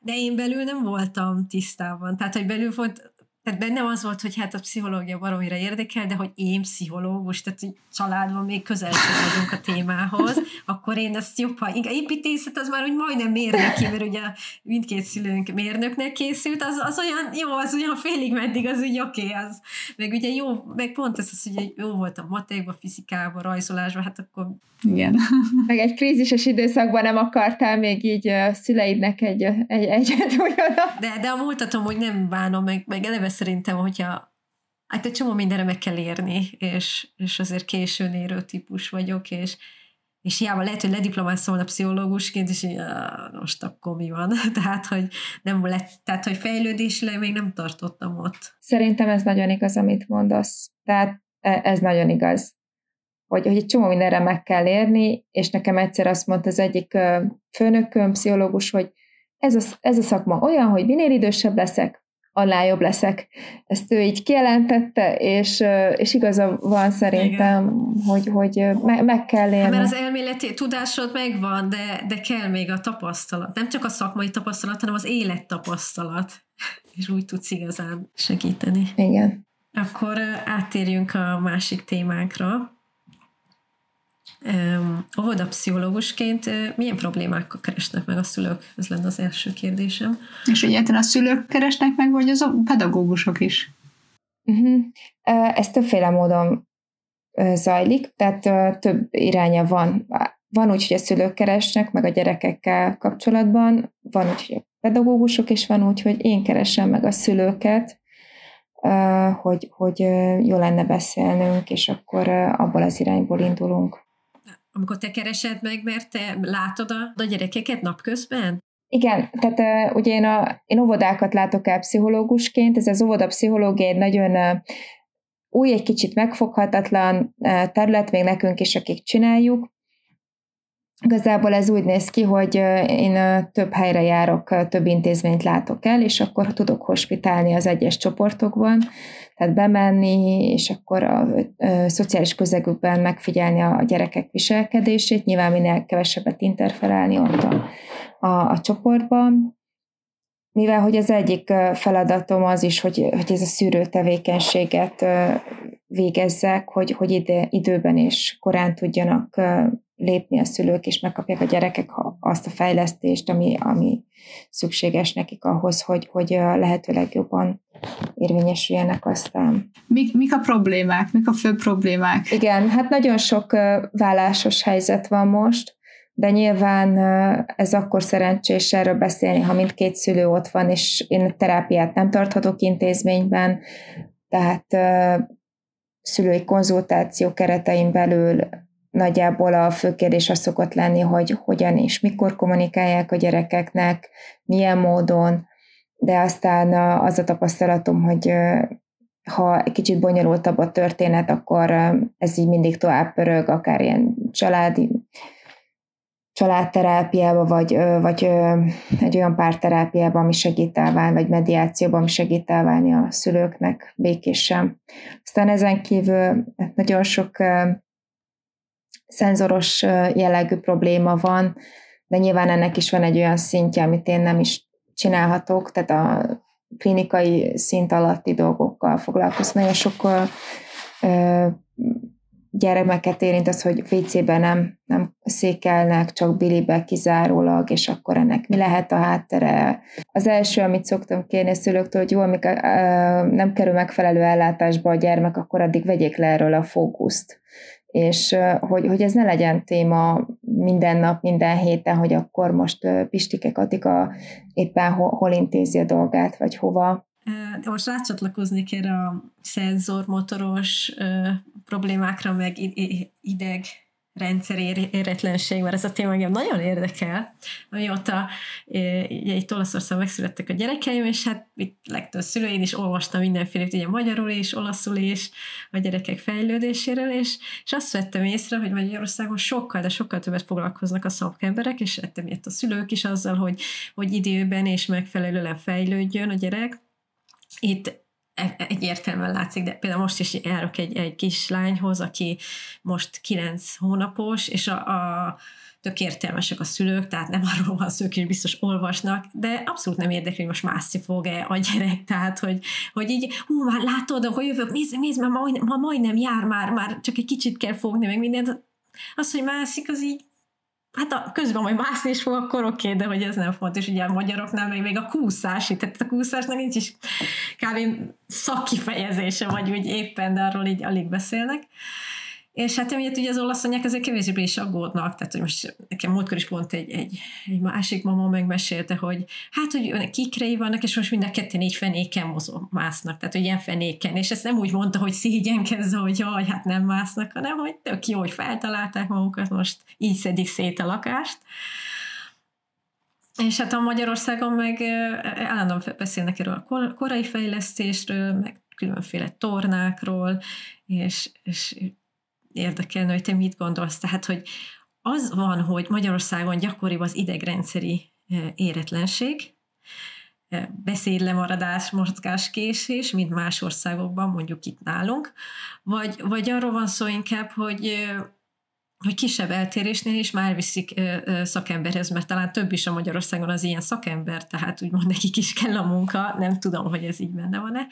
De én belül nem voltam tisztában. Tehát, hogy belül volt, tehát bennem az volt, hogy hát a pszichológia baromira érdekel, de hogy én pszichológus, tehát hogy családban még közel vagyunk a témához, akkor én ezt jobban, inkább építészet az már úgy majdnem mérnöki, mert ugye mindkét szülőnk mérnöknek készült, az, az olyan jó, az olyan félig meddig, az úgy oké, okay, az meg ugye jó, meg pont ez az, hogy jó voltam matékban, fizikában, rajzolásban, hát akkor igen. (laughs) Meg egy krízises időszakban nem akartál még így a szüleidnek egy, egy egyet (laughs) De, de a múltatom, hogy nem bánom, meg, meg eleve szerintem, hogyha hát egy csomó mindenre meg kell érni, és, és azért későn érő típus vagyok, és, és hiába lehet, hogy lediplomáztam volna pszichológusként, és így, most akkor mi van? (laughs) tehát, hogy nem lett, tehát, hogy fejlődésre még nem tartottam ott. Szerintem ez nagyon igaz, amit mondasz. Tehát e, ez nagyon igaz. Hogy, hogy egy csomó mindenre meg kell érni, és nekem egyszer azt mondta az egyik főnököm, pszichológus, hogy ez a, ez a szakma olyan, hogy minél idősebb leszek, annál jobb leszek. Ezt ő így kijelentette, és, és igaza van szerintem, Igen. hogy, hogy me, meg kell élni. Mert az elméleti tudásod megvan, de, de kell még a tapasztalat. Nem csak a szakmai tapasztalat, hanem az élettapasztalat. (laughs) És úgy tudsz igazán segíteni. Igen. Akkor átérjünk a másik témánkra. Um, pszichológusként milyen problémákkal keresnek meg a szülők? Ez lenne az első kérdésem. És egyáltalán a szülők keresnek meg, vagy az a pedagógusok is? Uh-huh. Ez többféle módon zajlik, tehát több iránya van. Van úgy, hogy a szülők keresnek meg a gyerekekkel kapcsolatban, van úgy, hogy a pedagógusok, és van úgy, hogy én keresem meg a szülőket, hogy, hogy jó lenne beszélnünk, és akkor abból az irányból indulunk amikor te keresed meg, mert te látod a, a gyerekeket napközben? Igen, tehát uh, ugye én, a, én óvodákat látok el pszichológusként, ez az óvoda pszichológia egy nagyon uh, új, egy kicsit megfoghatatlan uh, terület, még nekünk is, akik csináljuk. Igazából ez úgy néz ki, hogy én több helyre járok, több intézményt látok el, és akkor tudok hospitálni az egyes csoportokban, tehát bemenni, és akkor a, a szociális közegükben megfigyelni a gyerekek viselkedését, nyilván minél kevesebbet interferálni ott a, a, a csoportban, mivel hogy az egyik feladatom az is, hogy, hogy ez a szűrő tevékenységet végezzek, hogy, hogy ide, időben és korán tudjanak lépni a szülők, és megkapják a gyerekek azt a fejlesztést, ami, ami szükséges nekik ahhoz, hogy, hogy lehető legjobban érvényesüljenek aztán. Mik, mik a problémák? Mik a fő problémák? Igen, hát nagyon sok vállásos helyzet van most, de nyilván ez akkor szerencsés erről beszélni, ha mindkét szülő ott van, és én terápiát nem tarthatok intézményben, tehát szülői konzultáció keretein belül nagyjából a fő kérdés az szokott lenni, hogy hogyan és mikor kommunikálják a gyerekeknek, milyen módon, de aztán az a tapasztalatom, hogy ha egy kicsit bonyolultabb a történet, akkor ez így mindig tovább pörög, akár ilyen családi családterápiába, vagy, vagy egy olyan párterápiába, ami segít elválni, vagy mediációban, ami segít elválni a szülőknek békésen. Aztán ezen kívül nagyon sok szenzoros jellegű probléma van, de nyilván ennek is van egy olyan szintje, amit én nem is csinálhatok, tehát a klinikai szint alatti dolgokkal foglalkozom. Nagyon sok gyermeket érint az, hogy WC-ben nem, nem székelnek, csak bilibe kizárólag, és akkor ennek mi lehet a háttere. Az első, amit szoktam kérni a szülőktől, hogy jó, amikor nem kerül megfelelő ellátásba a gyermek, akkor addig vegyék le erről a fókuszt és hogy, hogy ez ne legyen téma minden nap, minden héten, hogy akkor most Pistike Katika éppen hol, hol intézi a dolgát, vagy hova. Most rácsatlakoznék erre a szenzormotoros problémákra, meg ideg rendszer éretlenség, mert ez a téma engem nagyon érdekel, amióta ugye, itt Olaszországban megszülettek a gyerekeim, és hát itt legtöbb szülőin is olvastam mindenféle, ugye magyarul is, olaszul is, a gyerekek fejlődéséről, és, és azt vettem észre, hogy Magyarországon sokkal, de sokkal többet foglalkoznak a szakemberek, és ettem a szülők is azzal, hogy, hogy időben és megfelelően fejlődjön a gyerek. Itt egyértelműen látszik, de például most is járok egy, egy kislányhoz, aki most kilenc hónapos, és a, a tök értelmesek a szülők, tehát nem (laughs) arról van szó, hogy biztos olvasnak, de abszolút nem érdekli, hogy most mászni fog-e a gyerek, (laughs) tehát hogy, hogy így, hú, már látod, hogy jövök, nézd, nézd, már majdnem, ma majdnem jár, már, már csak egy kicsit kell fogni, meg mindent. Az, hogy mászik, az így hát a, közben majd mászni is fog, akkor oké, okay, de hogy ez nem fontos, ugye a magyaroknál még, még a kúszás, tehát a kúszásnak nincs is kb. szakkifejezése, vagy úgy éppen, de arról így alig beszélnek. És hát emiatt ugye az olasz anyák azért kevésbé is aggódnak, tehát hogy most nekem múltkor is pont egy, egy, egy másik mama megmesélte, hogy hát, hogy kikrei vannak, és most mind a ketten így fenéken mozog, másznak, tehát hogy ilyen fenéken, és ezt nem úgy mondta, hogy szégyenkezze, hogy jaj, hát nem másznak, hanem hogy tök jó, hogy feltalálták magukat, most így szedik szét a lakást. És hát a Magyarországon meg állandóan beszélnek erről a korai fejlesztésről, meg különféle tornákról, és, és érdekelne, hogy te mit gondolsz. Tehát, hogy az van, hogy Magyarországon gyakoribb az idegrendszeri éretlenség, beszédlemaradás, mozgáskésés, mint más országokban, mondjuk itt nálunk, vagy, vagy arról van szó inkább, hogy hogy kisebb eltérésnél is már viszik szakemberhez, mert talán több is a Magyarországon az ilyen szakember, tehát úgymond nekik is kell a munka, nem tudom, hogy ez így benne van-e,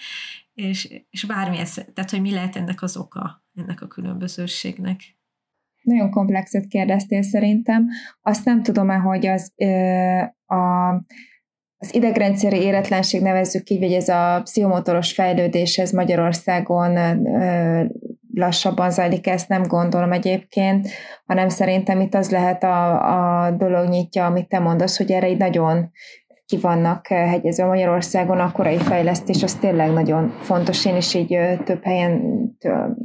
és, és bármilyen, tehát hogy mi lehet ennek az oka, ennek a különbözőségnek. Nagyon komplexet kérdeztél szerintem. Azt nem tudom-e, hogy az a, az idegrendszeri éretlenség nevezzük így, vagy ez a pszichomotoros fejlődés, ez Magyarországon lassabban zajlik, ezt nem gondolom egyébként, hanem szerintem itt az lehet a, a dolog nyitja, amit te mondasz, hogy erre így nagyon ki vannak hegyezve Magyarországon, a korai fejlesztés az tényleg nagyon fontos. Én is így több helyen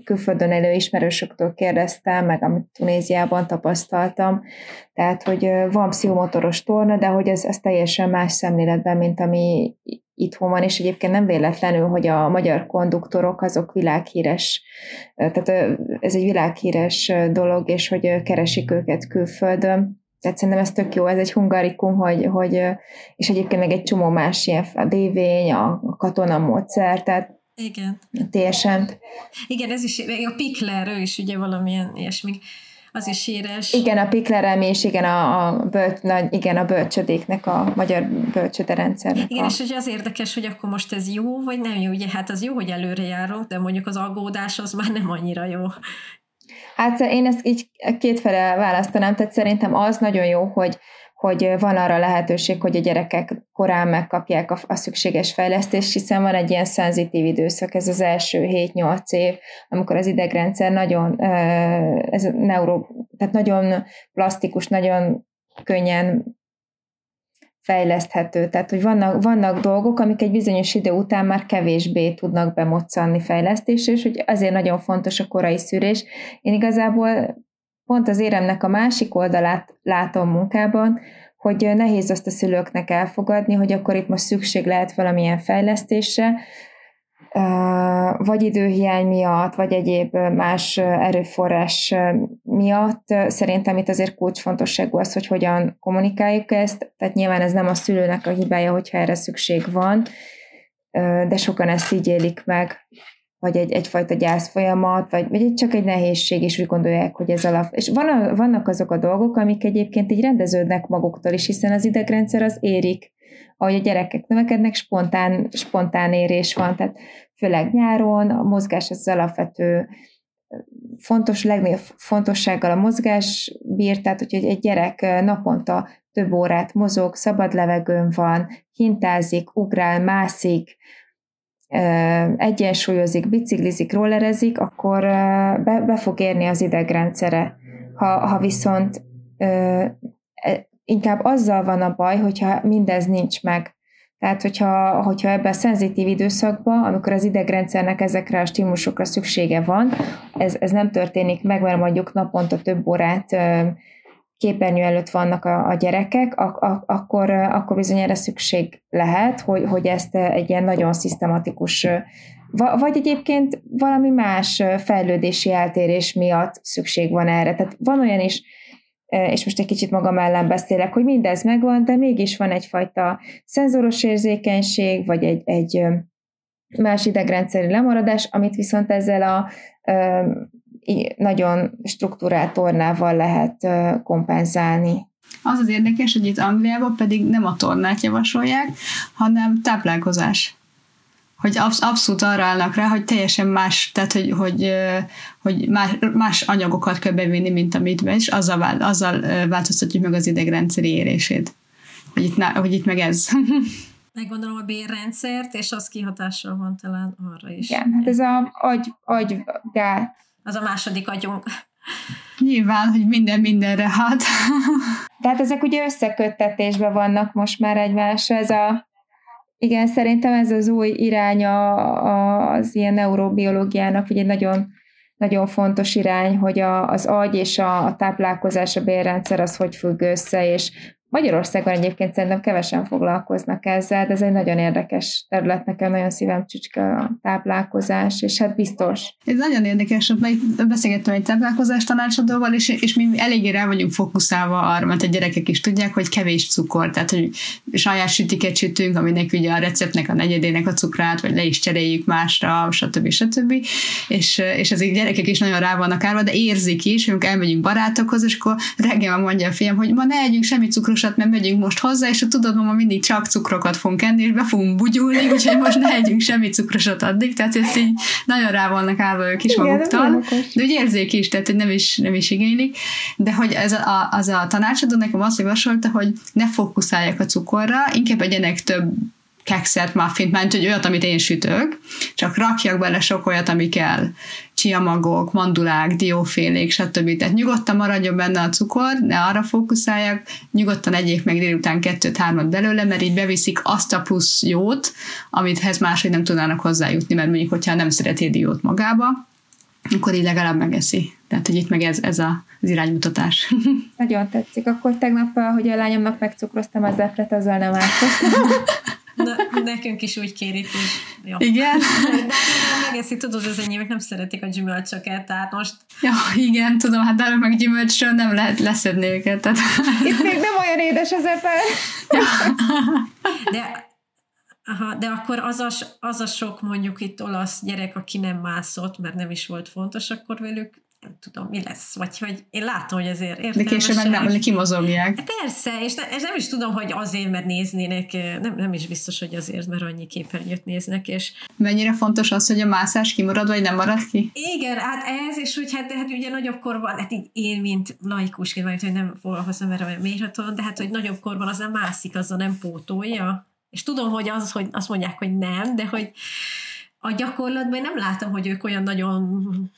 külföldön elő ismerősöktől kérdeztem, meg amit Tunéziában tapasztaltam. Tehát, hogy van pszichomotoros torna, de hogy ez, ez teljesen más szemléletben, mint ami itthon van, és egyébként nem véletlenül, hogy a magyar konduktorok azok világhíres, tehát ez egy világhíres dolog, és hogy keresik őket külföldön. Tehát szerintem ez tök jó, ez egy hungarikum, hogy, hogy és egyébként meg egy csomó más ilyen, a dévény, a katona módszer, tehát igen. TSM. Igen, ez is, a Pikler, ő is ugye valamilyen ilyesmi az is híres. Igen, a piklerem és igen a, a, bölcs, igen, a bölcsödéknek, a magyar bölcsöde rendszernek. Igen, a... és hogy az érdekes, hogy akkor most ez jó, vagy nem jó. Ugye hát az jó, hogy előre járunk, de mondjuk az aggódás az már nem annyira jó. Hát én ezt így kétfele választanám, tehát szerintem az nagyon jó, hogy hogy van arra lehetőség, hogy a gyerekek korán megkapják a, a szükséges fejlesztést, hiszen van egy ilyen szenzitív időszak, ez az első 7-8 év, amikor az idegrendszer nagyon, ez neuro, tehát nagyon plastikus, nagyon könnyen fejleszthető. Tehát, hogy vannak, vannak dolgok, amik egy bizonyos idő után már kevésbé tudnak bemoccanni fejlesztésre, és hogy azért nagyon fontos a korai szűrés. Én igazából pont az éremnek a másik oldalát látom munkában, hogy nehéz azt a szülőknek elfogadni, hogy akkor itt most szükség lehet valamilyen fejlesztésre, vagy időhiány miatt, vagy egyéb más erőforrás miatt. Szerintem itt azért kulcsfontosságú az, hogy hogyan kommunikáljuk ezt, tehát nyilván ez nem a szülőnek a hibája, hogyha erre szükség van, de sokan ezt így élik meg vagy egy, egyfajta gyász folyamat, vagy, vagy csak egy nehézség, és úgy gondolják, hogy ez alap. És van, vannak azok a dolgok, amik egyébként így rendeződnek maguktól is, hiszen az idegrendszer az érik, ahogy a gyerekek növekednek, spontán, spontán érés van, tehát főleg nyáron, a mozgás az alapvető fontos, legnagyobb fontossággal a mozgás bír, tehát hogy egy gyerek naponta több órát mozog, szabad levegőn van, hintázik, ugrál, mászik, egyensúlyozik, biciklizik, rollerezik, akkor be, be fog érni az idegrendszere. Ha, ha viszont e, inkább azzal van a baj, hogyha mindez nincs meg. Tehát, hogyha, hogyha ebben a szenzitív időszakban, amikor az idegrendszernek ezekre a stimulusokra szüksége van, ez, ez nem történik meg, mert mondjuk naponta több órát képernyő előtt vannak a, a gyerekek, ak- ak- akkor, akkor bizony erre szükség lehet, hogy, hogy ezt egy ilyen nagyon szisztematikus, vagy egyébként valami más fejlődési eltérés miatt szükség van erre. Tehát van olyan is, és most egy kicsit magam ellen beszélek, hogy mindez megvan, de mégis van egyfajta szenzoros érzékenység, vagy egy, egy más idegrendszeri lemaradás, amit viszont ezzel a nagyon struktúrált tornával lehet kompenzálni. Az az érdekes, hogy itt Angliában pedig nem a tornát javasolják, hanem táplálkozás. Hogy absz- abszolút arra állnak rá, hogy teljesen más, tehát hogy, hogy, hogy más, más anyagokat kell bevinni, mint amit be, és azzal, azzal változtatjuk meg az idegrendszeri érését. Hogy itt, hogy itt meg ez. (laughs) Meggondolom a bérrendszert, és az kihatással van talán arra is. Igen, hát ez a agy, agy gát az a második agyunk. (laughs) Nyilván, hogy minden mindenre hat. Tehát ezek ugye összeköttetésben vannak most már egymásra, ez a igen, szerintem ez az új iránya az ilyen neurobiológiának, ugye nagyon, nagyon fontos irány, hogy a, az agy és a, a táplálkozás, a bérrendszer az hogy függ össze, és Magyarországon egyébként szerintem kevesen foglalkoznak ezzel, de ez egy nagyon érdekes terület, nekem nagyon szívem csücske a táplálkozás, és hát biztos. Ez nagyon érdekes, mert beszélgettem egy táplálkozás tanácsadóval, és, és mi eléggé rá vagyunk fókuszálva arra, mert a gyerekek is tudják, hogy kevés cukor, tehát hogy saját sütiket sütünk, aminek ugye a receptnek a negyedének a cukrát, vagy le is cseréljük másra, stb. stb. És, és ezek gyerekek is nagyon rá vannak állva, de érzik is, hogy elmegyünk barátokhoz, és akkor reggel mondja a fiam, hogy ma ne együnk semmi cukrosat, mert megyünk most hozzá, és tudod, mama mindig csak cukrokat fogunk enni, és be fogunk bugyulni, úgyhogy most ne együnk semmi cukrosat addig, tehát ezt így nagyon rá vannak állva ők is Igen, maguktól, de úgy érzék is, tehát hogy nem is, nem is igénylik, de hogy ez a, az a tanácsadó nekem azt javasolta, hogy ne fókuszálják a cukorra, inkább egyenek több kekszet, muffint, mert hogy olyat, amit én sütök, csak rakjak bele sok olyat, ami kell. Csiamagok, mandulák, diófélék, stb. Tehát nyugodtan maradjon benne a cukor, ne arra fókuszáljak, nyugodtan egyék meg délután kettőt-hármat belőle, mert így beviszik azt a plusz jót, amithez máshogy nem tudnának hozzájutni, mert mondjuk, hogyha nem szereti diót magába, akkor így legalább megeszi. Tehát, hogy itt meg ez, ez a, az iránymutatás. Nagyon tetszik. Akkor tegnap, hogy a lányomnak megcukroztam az zepret, azzal nem ártott. (laughs) Na, nekünk is úgy kérik, hogy jó. Igen? De megeszi, tudod, az enyémek nem szeretik a gyümölcsöket, tehát most... Ja, igen, tudom, hát náluk meg gyümölcsről nem lehet leszedni őket. Tehát... Itt még nem olyan édes az eper. Ja. De Aha, de akkor az a, az a sok mondjuk itt olasz gyerek, aki nem mászott, mert nem is volt fontos, akkor velük nem tudom, mi lesz, vagy hogy én látom, hogy ezért értelmesek. De később meg nem, kimozogják. Hát persze, és, ne, és nem is tudom, hogy azért, mert néznének, nem, nem is biztos, hogy azért, mert annyi képernyőt néznek, és... Mennyire fontos az, hogy a mászás kimarad, vagy nem marad ki? Igen, hát ez, és hogy hát, hát ugye nagyobb korban, hát így én, mint laikusként, vagy hogy nem foglalkozom erre olyan mérhatóan, de hát, hogy nagyobb korban az nem mászik, azzal nem pótolja. És tudom, hogy az, hogy azt mondják, hogy nem, de hogy a gyakorlatban nem látom, hogy ők olyan nagyon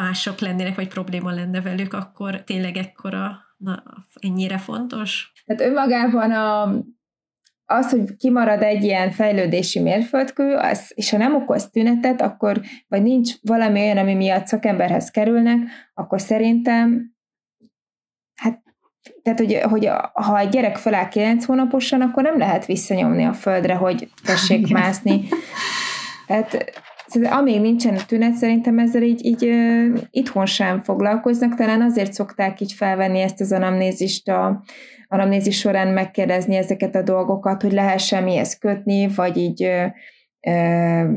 mások lennének, vagy probléma lenne velük, akkor tényleg ekkora, na, ennyire fontos? Tehát önmagában a, az, hogy kimarad egy ilyen fejlődési mérföldkő, az, és ha nem okoz tünetet, akkor, vagy nincs valami olyan, ami miatt szakemberhez kerülnek, akkor szerintem hát tehát, hogy, hogy ha egy gyerek feláll 9 hónaposan, akkor nem lehet visszanyomni a földre, hogy tessék mászni. (laughs) Tehát amíg nincsen tünet, szerintem ezzel így, így itthon sem foglalkoznak, talán azért szokták így felvenni ezt az anamnézist a anamnézis során megkérdezni ezeket a dolgokat, hogy lehessen mihez kötni, vagy így uh, uh,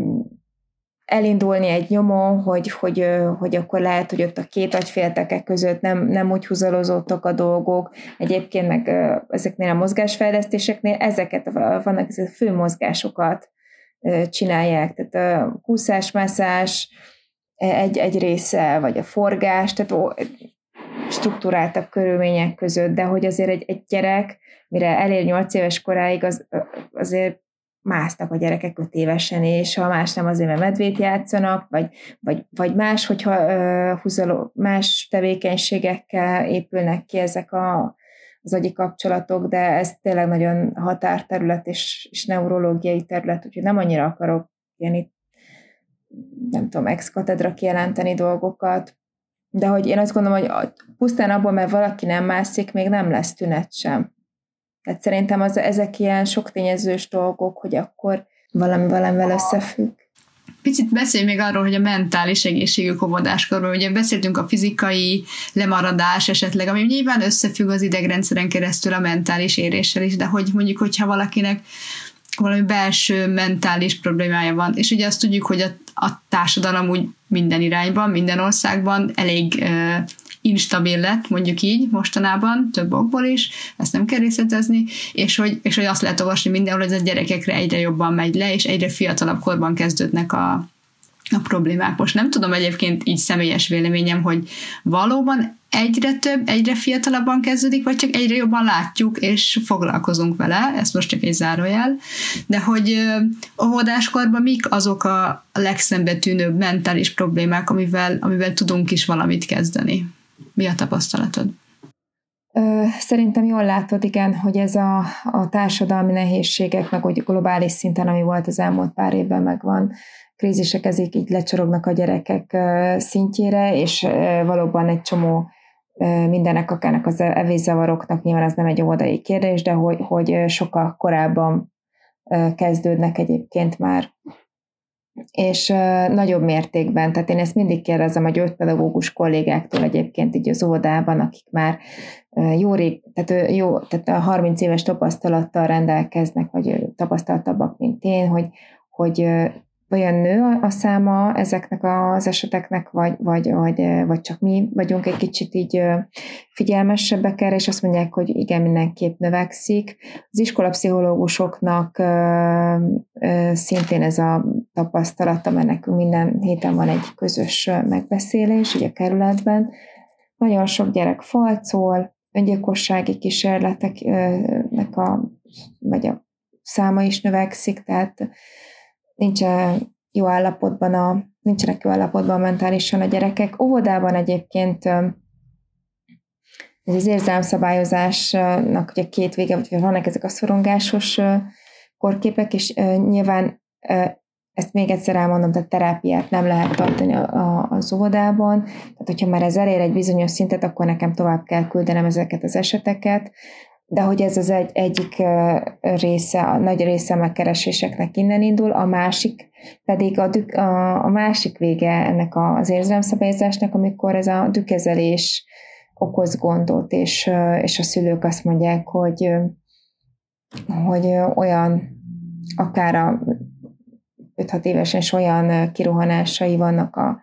elindulni egy nyomon, hogy, hogy, hogy akkor lehet, hogy ott a két agyfélteke között nem, nem úgy húzalozottak a dolgok. Egyébként meg ezeknél a mozgásfejlesztéseknél ezeket vannak ezek a fő mozgásokat csinálják, tehát a kúszás-mászás egy, egy része, vagy a forgás, tehát struktúráltabb körülmények között, de hogy azért egy, egy gyerek, mire elér 8 éves koráig, az, azért másznak a gyerekek 5 évesen, és ha más nem azért, mert medvét játszanak, vagy, vagy, vagy más, hogyha uh, húzaló, más tevékenységekkel épülnek ki ezek a, az agyi kapcsolatok, de ez tényleg nagyon határterület és, és neurológiai terület, úgyhogy nem annyira akarok ilyen itt, nem tudom, ex-katedra kijelenteni dolgokat, de hogy én azt gondolom, hogy pusztán abból, mert valaki nem mászik, még nem lesz tünet sem. Tehát szerintem az, ezek ilyen sok tényezős dolgok, hogy akkor valami valamivel összefügg. Picit beszélj még arról, hogy a mentális egészségük óvodáskorban, ugye beszéltünk a fizikai lemaradás esetleg, ami nyilván összefügg az idegrendszeren keresztül a mentális éréssel is, de hogy mondjuk, hogyha valakinek valami belső mentális problémája van, és ugye azt tudjuk, hogy a, a társadalom úgy minden irányban, minden országban elég uh, instabil lett, mondjuk így mostanában, több okból is, ezt nem kell részletezni, és hogy, és hogy azt lehet olvasni mindenhol, hogy ez a gyerekekre egyre jobban megy le, és egyre fiatalabb korban kezdődnek a, a problémák. Most nem tudom egyébként így személyes véleményem, hogy valóban egyre több, egyre fiatalabban kezdődik, vagy csak egyre jobban látjuk, és foglalkozunk vele, ez most csak egy zárójel, de hogy óvodáskorban mik azok a legszembetűnőbb mentális problémák, amivel, amivel tudunk is valamit kezdeni? Mi a tapasztalatod? Szerintem jól látod, igen, hogy ez a, a társadalmi nehézségek, meg úgy globális szinten, ami volt az elmúlt pár évben megvan, krízisek ezek így lecsorognak a gyerekek szintjére, és valóban egy csomó mindenek, akárnak az evészavaroknak, nyilván az nem egy óvodai kérdés, de hogy, hogy sokkal korábban kezdődnek egyébként már és nagyobb mértékben, tehát én ezt mindig kérdezem a gyógypedagógus kollégáktól egyébként így az óvodában, akik már jó rég, tehát, jó, tehát a 30 éves tapasztalattal rendelkeznek, vagy tapasztaltabbak, mint én, hogy, hogy olyan nő a száma ezeknek az eseteknek, vagy, vagy, vagy, vagy csak mi vagyunk egy kicsit így figyelmesebbek erre, és azt mondják, hogy igen, mindenképp növekszik. Az iskolapszichológusoknak szintén ez a tapasztalata, mert nekünk minden héten van egy közös megbeszélés, ugye a kerületben. Nagyon sok gyerek falcol, öngyilkossági kísérleteknek a, vagy a száma is növekszik, tehát nincs jó állapotban a, nincsenek jó állapotban mentálisan a gyerekek. Óvodában egyébként ez az érzelmszabályozásnak ugye két vége, vagy vannak ezek a szorongásos korképek, és nyilván ezt még egyszer elmondom, tehát terápiát nem lehet tartani az óvodában, tehát hogyha már ez elér egy bizonyos szintet, akkor nekem tovább kell küldenem ezeket az eseteket, de hogy ez az egy, egyik része, a nagy része a megkereséseknek innen indul, a másik pedig a, dük, a, a másik vége ennek az érzelemszabályozásnak, amikor ez a dükezelés okoz gondot, és, és a szülők azt mondják, hogy, hogy olyan akár a 5-6 évesen is olyan kirohanásai vannak a,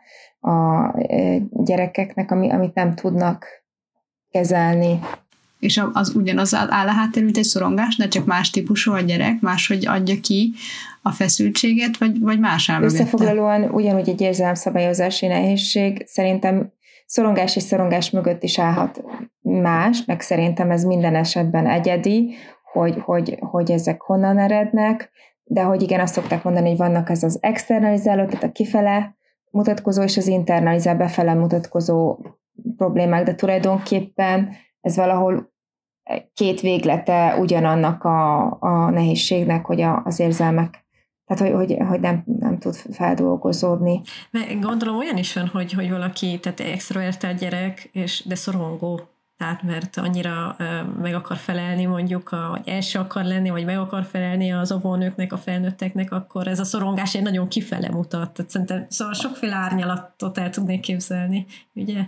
a gyerekeknek, ami, amit nem tudnak kezelni és az ugyanaz áll a háttér, mint egy szorongás, de csak más típusú a gyerek, máshogy adja ki a feszültséget, vagy, vagy más áll Összefoglalóan ugyanúgy egy érzelmszabályozási nehézség szerintem szorongás és szorongás mögött is állhat más, meg szerintem ez minden esetben egyedi, hogy, hogy, hogy ezek honnan erednek, de hogy igen, azt szokták mondani, hogy vannak ez az externalizáló, tehát a kifele mutatkozó és az internalizál befele mutatkozó problémák, de tulajdonképpen ez valahol két véglete ugyanannak a, a nehézségnek, hogy a, az érzelmek tehát, hogy, hogy, hogy nem, nem tud feldolgozódni. Mert gondolom olyan is van, hogy, hogy valaki, tehát extrovertált gyerek, és, de szorongó, tehát mert annyira meg akar felelni mondjuk, a, vagy első akar lenni, vagy meg akar felelni az óvónőknek, a felnőtteknek, akkor ez a szorongás egy nagyon kifele mutat. Tehát szerintem szóval sokféle árnyalatot el tudnék képzelni, ugye?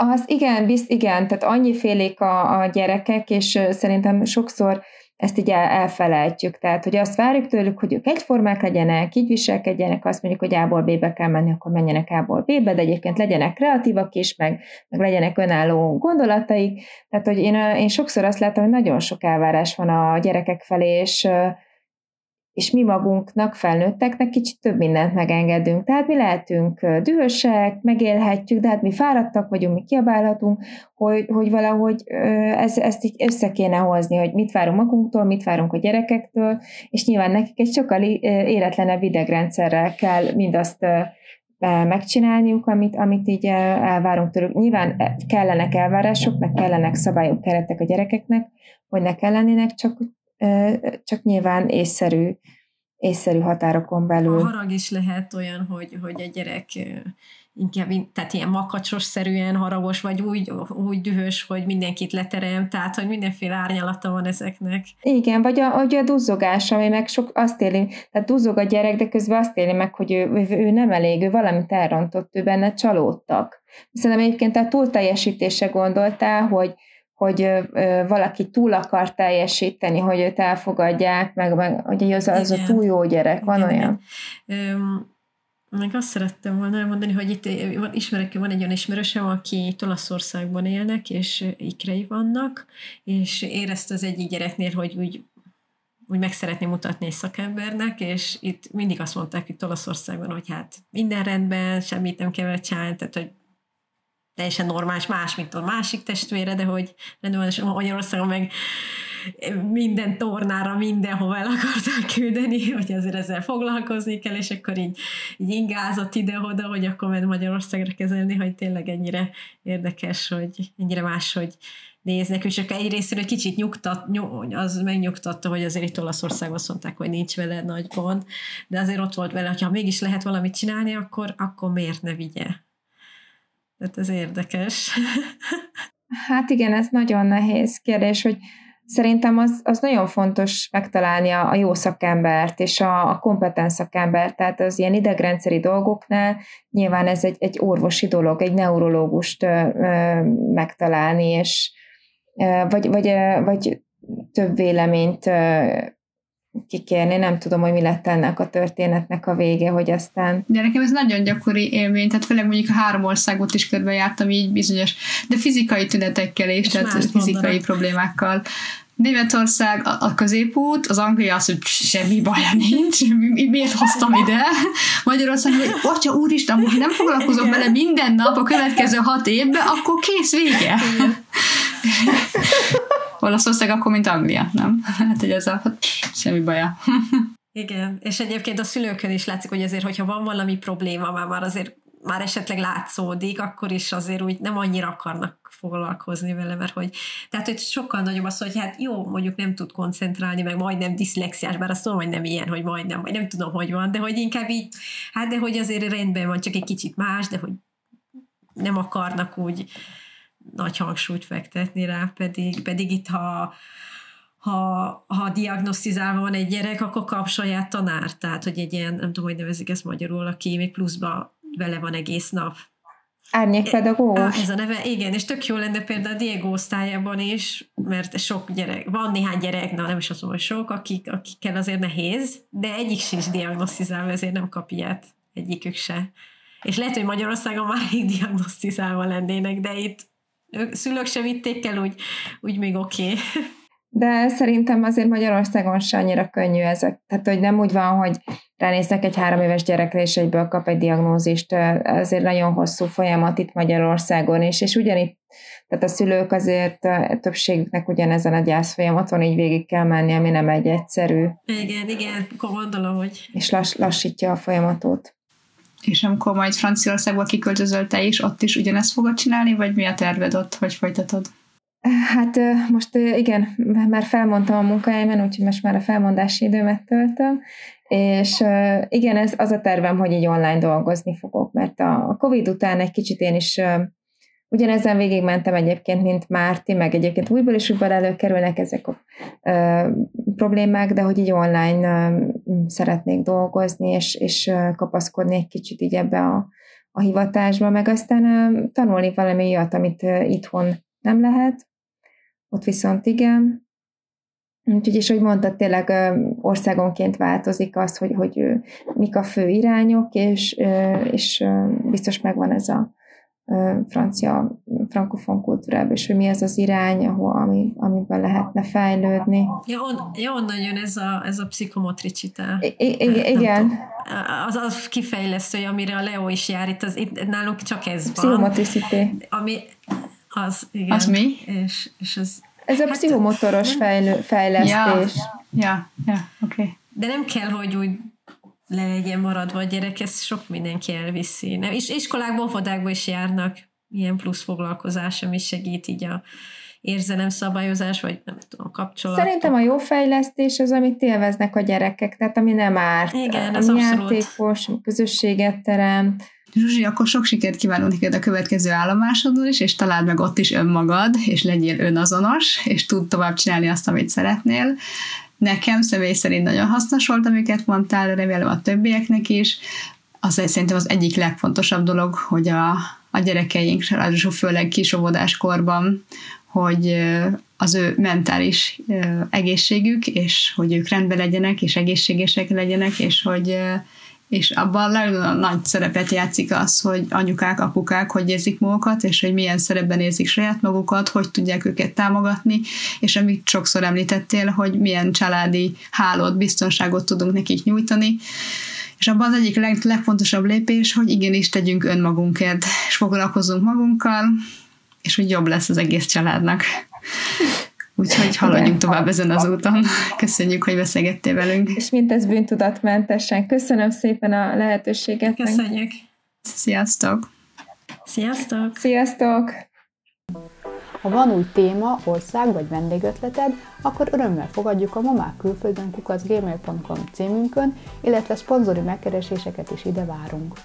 Az igen, bizt, igen, tehát annyi félék a, a gyerekek, és szerintem sokszor ezt így el, elfelejtjük. Tehát, hogy azt várjuk tőlük, hogy ők egyformák legyenek, így viselkedjenek, azt mondjuk, hogy A-ból B-be kell menni, akkor menjenek A-ból B-be, de egyébként legyenek kreatívak is, meg, meg legyenek önálló gondolataik. Tehát, hogy én, én sokszor azt látom, hogy nagyon sok elvárás van a gyerekek felé, és és mi magunknak, felnőtteknek kicsit több mindent megengedünk. Tehát mi lehetünk dühösek, megélhetjük, de hát mi fáradtak vagyunk, mi kiabálhatunk, hogy, hogy valahogy ez, ezt így össze kéne hozni, hogy mit várunk magunktól, mit várunk a gyerekektől, és nyilván nekik egy sokkal életlenebb idegrendszerrel kell mindazt megcsinálniuk, amit, amit így elvárunk tőlük. Nyilván kellenek elvárások, meg kellenek szabályok, keretek a gyerekeknek, hogy ne kellenének, csak csak nyilván észszerű, észszerű határokon belül. A harag is lehet olyan, hogy, hogy egy gyerek inkább, tehát ilyen makacsos-szerűen haragos, vagy úgy, úgy dühös, hogy mindenkit leterem, tehát, hogy mindenféle árnyalata van ezeknek. Igen, vagy a, vagy a duzzogás, ami meg sok azt éli, tehát duzzog a gyerek, de közben azt éli meg, hogy ő, ő nem elég, ő valamit elrontott, ő benne csalódtak. Szerintem egyébként a túlteljesítése gondoltál, hogy hogy valaki túl akar teljesíteni, hogy őt elfogadják, meg, meg hogy az, az a túl jó gyerek, van Igen, olyan? Meg azt szerettem volna elmondani, hogy itt ismerek, van egy olyan ismerősem, aki Olaszországban élnek, és ikrei vannak, és érezte az egyik gyereknél, hogy úgy úgy meg szeretné mutatni egy szakembernek, és itt mindig azt mondták hogy Olaszországban, hogy hát minden rendben, semmit nem kell csinálni, tehát hogy teljesen normális, más, mint a másik testvére, de hogy Magyarországon meg minden tornára, mindenhova el akarták küldeni, hogy azért ezzel foglalkozni kell, és akkor így, így ingázott ide-oda, hogy akkor ment Magyarországra kezelni, hogy tényleg ennyire érdekes, hogy ennyire máshogy néznek, és akkor egy kicsit nyugtat, az megnyugtatta, hogy azért itt Olaszországban azt mondták, hogy nincs vele nagy gond, de azért ott volt vele, hogyha mégis lehet valamit csinálni, akkor, akkor miért ne vigye? Tehát ez érdekes. Hát igen, ez nagyon nehéz kérdés, hogy Szerintem az, az nagyon fontos megtalálni a, a jó szakembert és a, a kompetens szakembert, tehát az ilyen idegrendszeri dolgoknál nyilván ez egy, egy orvosi dolog, egy neurológust ö, ö, megtalálni, és ö, vagy, vagy, ö, vagy több véleményt ö, kikérni, nem tudom, hogy mi lett ennek a történetnek a vége, hogy aztán... De nekem ez nagyon gyakori élmény, tehát főleg mondjuk a három országot is körbejártam így bizonyos, de fizikai tünetekkel is, és tehát fizikai mondanak. problémákkal. Németország a, a középút, az Anglia az, hogy semmi baja nincs, miért hoztam ide. Magyarország, hogy atya úristen, ha nem foglalkozok bele minden nap a következő hat évben, akkor kész vége. (laughs) Olaszország akkor, mint Anglia, nem? (laughs) Hát, hogy ez a hát, semmi baja. Igen, és egyébként a szülőkön is látszik, hogy azért, hogyha van valami probléma, már, már azért már esetleg látszódik, akkor is azért úgy nem annyira akarnak foglalkozni vele, mert hogy, tehát hogy sokkal nagyobb az, hogy hát jó, mondjuk nem tud koncentrálni, meg majdnem diszlexiás, bár azt tudom, hogy nem ilyen, hogy majdnem, vagy nem tudom, hogy van, de hogy inkább így, hát de hogy azért rendben van, csak egy kicsit más, de hogy nem akarnak úgy nagy hangsúlyt fektetni rá, pedig, pedig itt ha ha, ha diagnosztizálva van egy gyerek, akkor kap saját tanár, tehát hogy egy ilyen, nem tudom, hogy nevezik ezt magyarul, aki még pluszba vele van egész nap. Árnyékpedagógus? Ez a neve, igen, és tök jó lenne például a Diego osztályában is, mert sok gyerek, van néhány gyerek, na nem is azt mondom, hogy sok, akik, akikkel azért nehéz, de egyik sincs diagnosztizálva, ezért nem kap ilyet, egyikük se. És lehet, hogy Magyarországon már rég diagnosztizálva lennének, de itt szülők sem vitték el, úgy, úgy még oké. Okay. De szerintem azért Magyarországon se annyira könnyű ezek. Tehát, hogy nem úgy van, hogy ránéznek egy három éves gyerekre, és egyből kap egy diagnózist. Azért nagyon hosszú folyamat itt Magyarországon is, és ugyanitt, tehát a szülők azért többségüknek ugyanezen a gyász folyamaton így végig kell menni, ami nem egy egyszerű. Igen, igen, gondolom, hogy... És lass, lassítja a folyamatot. És amikor majd Franciaországba kiköltözöl te is, ott is ugyanezt fogod csinálni, vagy mi a terved ott, hogy folytatod? Hát most igen, már felmondtam a munkahelyemen, úgyhogy most már a felmondási időmet töltöm, és igen, ez az a tervem, hogy így online dolgozni fogok, mert a Covid után egy kicsit én is ugyanezen végigmentem egyébként, mint Márti, meg egyébként újból is újból előkerülnek ezek a ö, problémák, de hogy így online ö, szeretnék dolgozni, és, és kapaszkodni egy kicsit így ebbe a, a hivatásba, meg aztán ö, tanulni valami olyat, amit ö, itthon nem lehet, ott viszont igen. Úgyhogy is, hogy mondtad, tényleg országonként változik az, hogy, hogy mik a fő irányok, és, és biztos megvan ez a francia, frankofon kultúrában, és hogy mi ez az irány, ahol, ami, amiben lehetne fejlődni. Ja, on, ja onnan jön ez a, ez a pszichomotricita. I, I, igen. Az az kifejlesztő, amire a Leo is jár, itt, az, itt nálunk csak ez van. Pszichomotricité. Ami, az, igen. Az mi? És, és az, Ez a hát, pszichomotoros fejlő, fejlesztés. Ja, ja, ja oké. Okay. De nem kell, hogy úgy le legyen maradva a gyerek, ezt sok mindenki elviszi. Nem? És iskolákban, óvodákban is járnak ilyen plusz foglalkozás, ami segít így a érzelemszabályozás, vagy nem tudom, kapcsolat. Szerintem a jó fejlesztés az, amit élveznek a gyerekek, tehát ami nem árt. Igen, ez ami abszolút. játékos, közösséget teremt, Zsuzsi, akkor sok sikert kívánunk neked a következő állomásodon is, és találd meg ott is önmagad, és legyél önazonos, és tud tovább csinálni azt, amit szeretnél. Nekem személy szerint nagyon hasznos volt, amiket mondtál, remélem a többieknek is. Az szerintem az egyik legfontosabb dolog, hogy a, a gyerekeink, ráadásul főleg kisóvodáskorban, hogy az ő mentális egészségük, és hogy ők rendben legyenek, és egészségesek legyenek, és hogy és abban nagyon nagy szerepet játszik az, hogy anyukák, apukák hogy érzik magukat, és hogy milyen szerepben érzik saját magukat, hogy tudják őket támogatni, és amit sokszor említettél, hogy milyen családi hálót, biztonságot tudunk nekik nyújtani. És abban az egyik leg, legfontosabb lépés, hogy igenis tegyünk önmagunkért, és foglalkozunk magunkkal, és hogy jobb lesz az egész családnak. Úgyhogy haladjunk Igen. tovább ezen az úton. Köszönjük, hogy beszélgettél velünk. És mindez bűntudatmentesen. Köszönöm szépen a lehetőséget. Köszönjük. Sziasztok! Sziasztok! Sziasztok! Ha van új téma, ország vagy vendégötleted, akkor örömmel fogadjuk a mamák külföldön kukacgmail.com címünkön, illetve szponzori megkereséseket is ide várunk.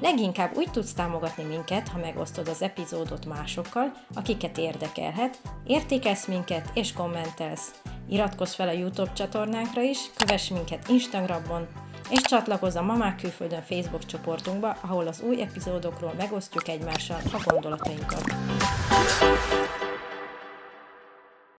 Leginkább úgy tudsz támogatni minket, ha megosztod az epizódot másokkal, akiket érdekelhet, értékelsz minket és kommentelsz. Iratkozz fel a YouTube csatornánkra is, kövess minket Instagramon, és csatlakozz a Mamák Külföldön Facebook csoportunkba, ahol az új epizódokról megosztjuk egymással a gondolatainkat.